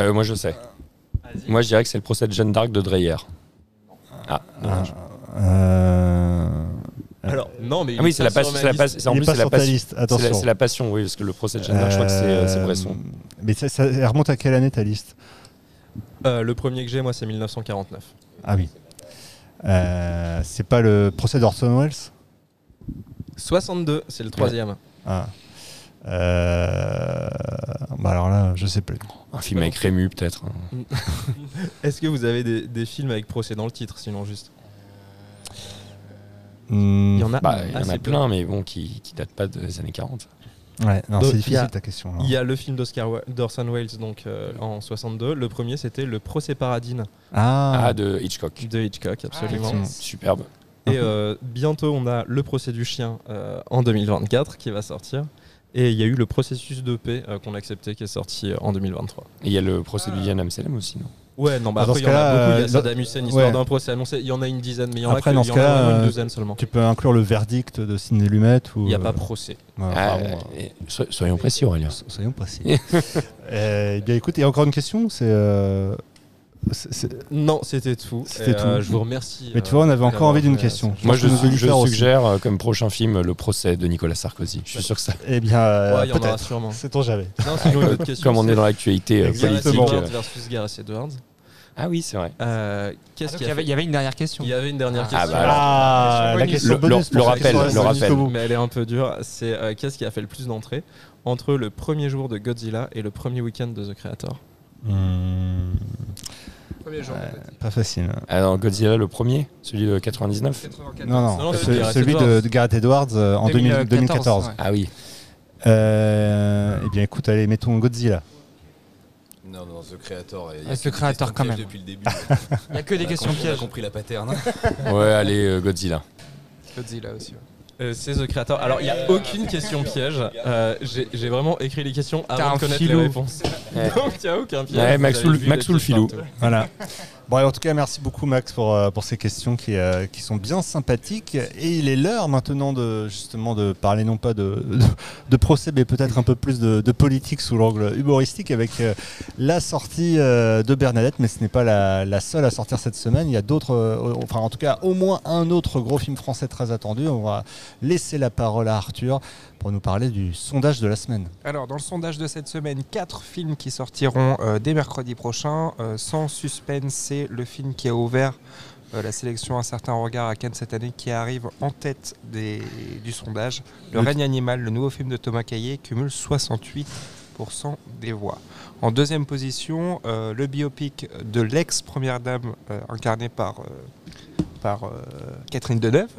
Euh, Moi, je sais. Moi, je dirais que c'est le procès de Jeanne d'Arc de Dreyer. Ah, dommage. Euh... Alors, non, mais. Ah oui, c'est la, passion. C'est la, passion. En plus, c'est la, passion. C'est la, passion, oui, parce que le procès de Jeanne d'Arc, je crois que c'est euh, Bresson. Mais ça, ça, remonte à quelle année ta liste? Euh, Le premier que j'ai, moi, c'est 1949. Ah oui. Euh, c'est pas le procès d'Orson Welles? 62, c'est le troisième. Ah. Euh... Bah alors là, je sais plus. Un film avec Rému, peut-être. Hein. Est-ce que vous avez des, des, films avec procès dans le titre, sinon juste? Il y en a, bah, il y en a plein, mais bon, qui, qui datent pas des années 40. Ouais, c'est difficile ta question. Il y a le film d'Oscar d'Orson Welles donc euh, en 62. Le premier c'était Le Procès Paradine. Ah. ah, de Hitchcock. De Hitchcock, absolument. Ah, superbe. Et euh, bientôt on a Le Procès du chien euh, en 2024 qui va sortir. Et il y a eu le processus de paix qu'on a accepté qui est sorti en 2023. Et il y a le procès de Viviane Amselem aussi, non? Ouais, non, bah après, il y en a beaucoup. Il y a Saddam Hussein, histoire d'un procès annoncé. Il y en a une dizaine, mais il y en a, que, dans il y en a une douzaine seulement. Tu peux inclure le verdict de Sidney Lumet ou. Il n'y a pas procès. Ah, soyons précis, Aurélien. Soyons précis. eh bien, écoute, il y a encore une question. C'est. Non, c'était tout. C'était tout. je vous remercie. Mais tu vois, on avait encore envie d'une question. Moi, je, je suggère comme prochain film le procès de Nicolas Sarkozy. Je suis sûr que ça. Eh bien, ouais, peut-être. sûrement. C'est ton jamais. Non, sinon, une autre question. Comme on est dans l'actualité politique. versus Gareth Edwards. Ah oui, c'est vrai. Euh, qu'est-ce ah, il, y avait, il y avait une dernière question. Il y avait une dernière question. Ah, bah ah la question bonus le, rappel, le rappel. Mais elle est un peu dure. C'est euh, qu'est-ce qui a fait le plus d'entrées entre le premier jour de Godzilla et le premier week-end de The Creator? Hmm. Premier jour. pas facile. Alors Godzilla le premier, celui de 99 Non, non, non celui de, de, Gareth Edwards euh, en 2014. 2014. Ah oui. Euh, eh bien écoute, allez, mettons Godzilla. Non, non, The Creator. Il y a The Creator quand même. Depuis le début. Il n'y a que des questions pièges. On a compris la pattern. ouais, allez, euh, Godzilla. Godzilla aussi. Euh, c'est The Creator. Alors, il n'y a aucune question piège. Euh, J'ai vraiment écrit les questions avant de connaître filou. les réponses. Donc, il n'y a aucun piège. Ouais, Max le filou. Voilà. Bon, en tout cas, merci beaucoup Max pour, euh, pour ces questions qui, euh, qui sont bien sympathiques. Et il est l'heure maintenant de justement de parler non pas de, de, procès, mais peut-être un peu plus de, politique sous l'angle humoristique avec euh, la sortie de Bernadette. Mais ce n'est pas la, seule à sortir cette semaine. Il y a d'autres, enfin en tout cas au moins un autre gros film français très attendu. On va laisser la parole à Arthur pour nous parler du sondage de la semaine. Alors, dans le sondage de cette semaine, quatre films qui sortiront euh, dès mercredi prochain. Euh, sans suspense, c'est le film qui a ouvert euh, la sélection Un certain regard à Cannes cette année qui arrive en tête des, du sondage. Le, règne animal, le nouveau film de Thomas Caillet, cumule 68% des voix. En deuxième position, le biopic de l'ex-première dame incarnée par, par Catherine Deneuve.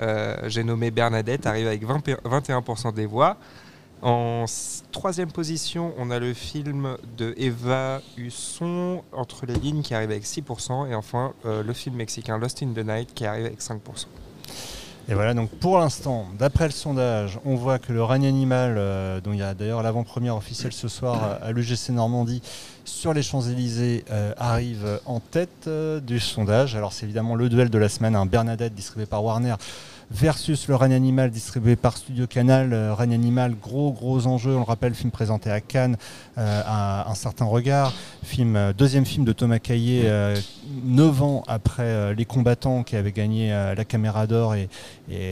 Euh, j'ai nommé Bernadette, arrive avec 21% des voix. En troisième position, on a le film de Eva Husson, Entre les lignes, qui arrive avec 6%. Et enfin, euh, le film mexicain Lost in the Night, qui arrive avec 5%. Et voilà, donc pour l'instant, d'après le sondage, on voit que le règne animal, euh, dont il y a d'ailleurs l'avant-première officielle ce soir à l'UGC Normandie sur les Champs-Élysées, arrive en tête du sondage. Alors c'est évidemment le duel de la semaine, un Bernadette distribué par Warner versus le règne animal distribué par Studio Canal. Euh, règne animal, gros gros enjeu, on le rappelle, film présenté à Cannes, euh, à un certain regard. Film, euh, deuxième film de Thomas Caillet, neuf ans après Les Combattants, qui avait gagné la Caméra d'Or et,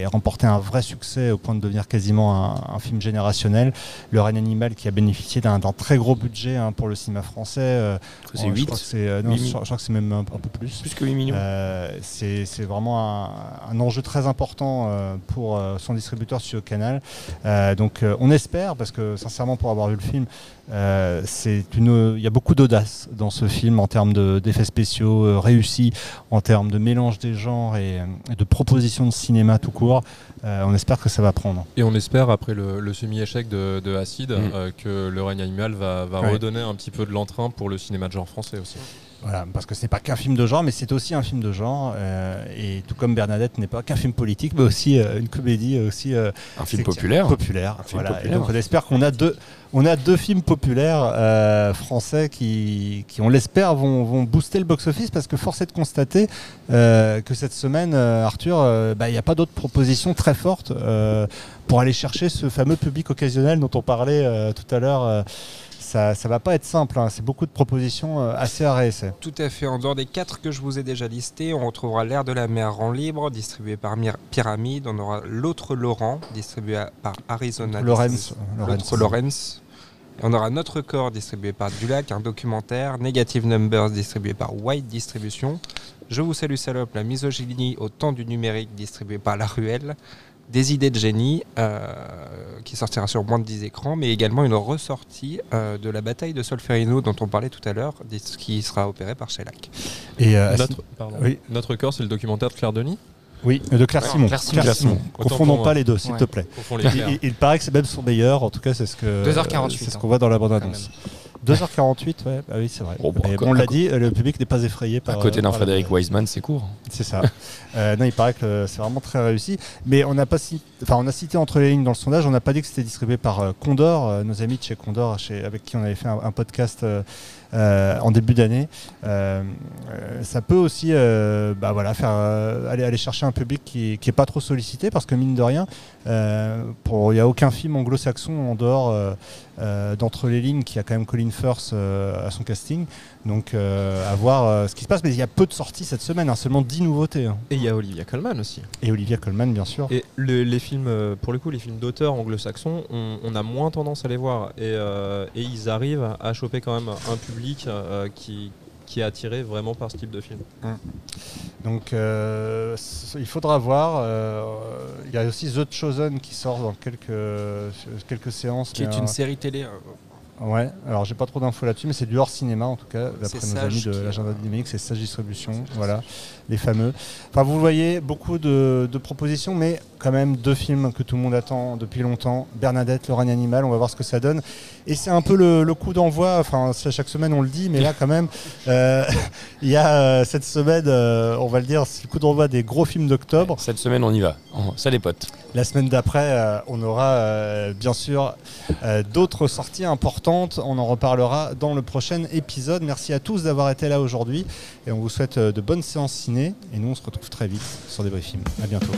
remporté un vrai succès au point de devenir quasiment un, film générationnel. Le règne animal qui a bénéficié d'un très gros budget hein, pour le cinéma français. c'est 8 Je crois que c'est même un, peu plus. Plus que 8 millions. c'est vraiment un enjeu très important euh, pour euh, son distributeur sur Canal. Euh, donc on espère, parce que sincèrement pour avoir vu le film, c'est une, il y a beaucoup d'audace dans ce film en termes d'effets spéciaux réussis, en termes de mélange des genres et, de propositions de cinéma tout court. on espère que ça va prendre. Et on espère, après le, semi-échec de, Acide, mm. que Le règne animal va, redonner un petit peu de l'entrain pour le cinéma de genre français aussi. Voilà, parce que ce n'est pas qu'un film de genre, mais c'est aussi un film de genre. Euh, et tout comme Bernadette n'est pas qu'un film politique, mais aussi euh, une comédie, aussi un film populaire. Populaire. voilà. donc on espère qu'on a deux, on a deux films populaires français qui, qui on l'espère, vont, vont, booster le box-office, parce que force est de constater que cette semaine, Arthur, bah, il n'y a pas d'autres propositions très fortes pour aller chercher ce fameux public occasionnel dont on parlait tout à l'heure ça ne va pas être simple. Hein. C'est beaucoup de propositions euh, assez à Tout à fait. En dehors des quatre que je vous ai déjà listés, on retrouvera L'air de la mer en libre, distribué par Pyramide. On aura L'autre Laurent, distribué par Arizona. Lorenz. L'autre Lorenz. On aura Notre Corps, distribué par Dulac, un documentaire. Negative Numbers, distribué par White Distribution. Je vous salue salope, la misogynie au temps du numérique, distribué par La Ruelle des idées de génie euh, qui sortira sur moins de 10 écrans, mais également une ressortie euh, de la bataille de Solferino dont on parlait tout à l'heure, qui sera opérée par Shellac. Et euh, notre, notre corps, c'est le documentaire de Claire Denis oui, de Claire Simon. Claire Simon. Confondons pas les deux, s'il te plaît. Il, paraît que c'est même son meilleur, en tout cas, c'est ce que c'est ce qu'on voit dans la bande-annonce. 2h48, ouais, bah oui, c'est vrai. on l'a dit, le public n'est pas effrayé par. À côté d'un Frédéric Wiseman, c'est court. C'est ça. Euh, non, il paraît que c'est vraiment très réussi. Mais on a pas enfin, on a cité entre les lignes dans le sondage, on n'a pas dit que c'était distribué par euh, Condor, euh, nos amis de chez Condor, chez, avec qui on avait fait un, podcast. en début d'année. ça peut aussi bah voilà, faire, aller, aller chercher un public qui n'est pas trop sollicité parce que mine de rien, il n'y a aucun film anglo-saxon en dehors d'entre les lignes qui a quand même Colin Firth à son casting. Donc à voir ce qui se passe. Mais il y a peu de sorties cette semaine, hein, seulement 10 nouveautés. Hein. Et il y a Olivia Colman aussi. Et Olivia Colman, bien sûr. Et les films, euh, pour le coup, les films d'auteurs anglo-saxons, on, a moins tendance à les voir. Et, euh, et, ils arrivent à choper quand même un public euh, qui, qui est attiré vraiment par ce type de film. Hum. Donc il faudra voir. Il y a aussi The Chosen qui sort dans quelques, quelques séances. Qui est une série télé. Hein. Ouais, alors j'ai pas trop d'infos là-dessus, mais c'est du hors cinéma en tout cas, d'après nos amis de l'agenda dynamique, c'est Sage Distribution, voilà, les fameux. Enfin, vous voyez, beaucoup de, propositions, mais quand même deux films que tout le monde attend depuis longtemps Bernadette, le règne animal, on va voir ce que ça donne. Et c'est un peu le, coup d'envoi, enfin, chaque semaine on le dit, mais là quand même, euh, il y a euh, cette semaine, euh, on va le dire, c'est le coup d'envoi des gros films d'octobre. Cette semaine, on y va, ça les potes. La semaine d'après, on aura bien sûr d'autres sorties importantes on en reparlera dans le prochain épisode. Merci à tous d'avoir été là aujourd'hui et on vous souhaite de bonnes séances ciné. Et nous, on se retrouve très vite sur des films. À bientôt.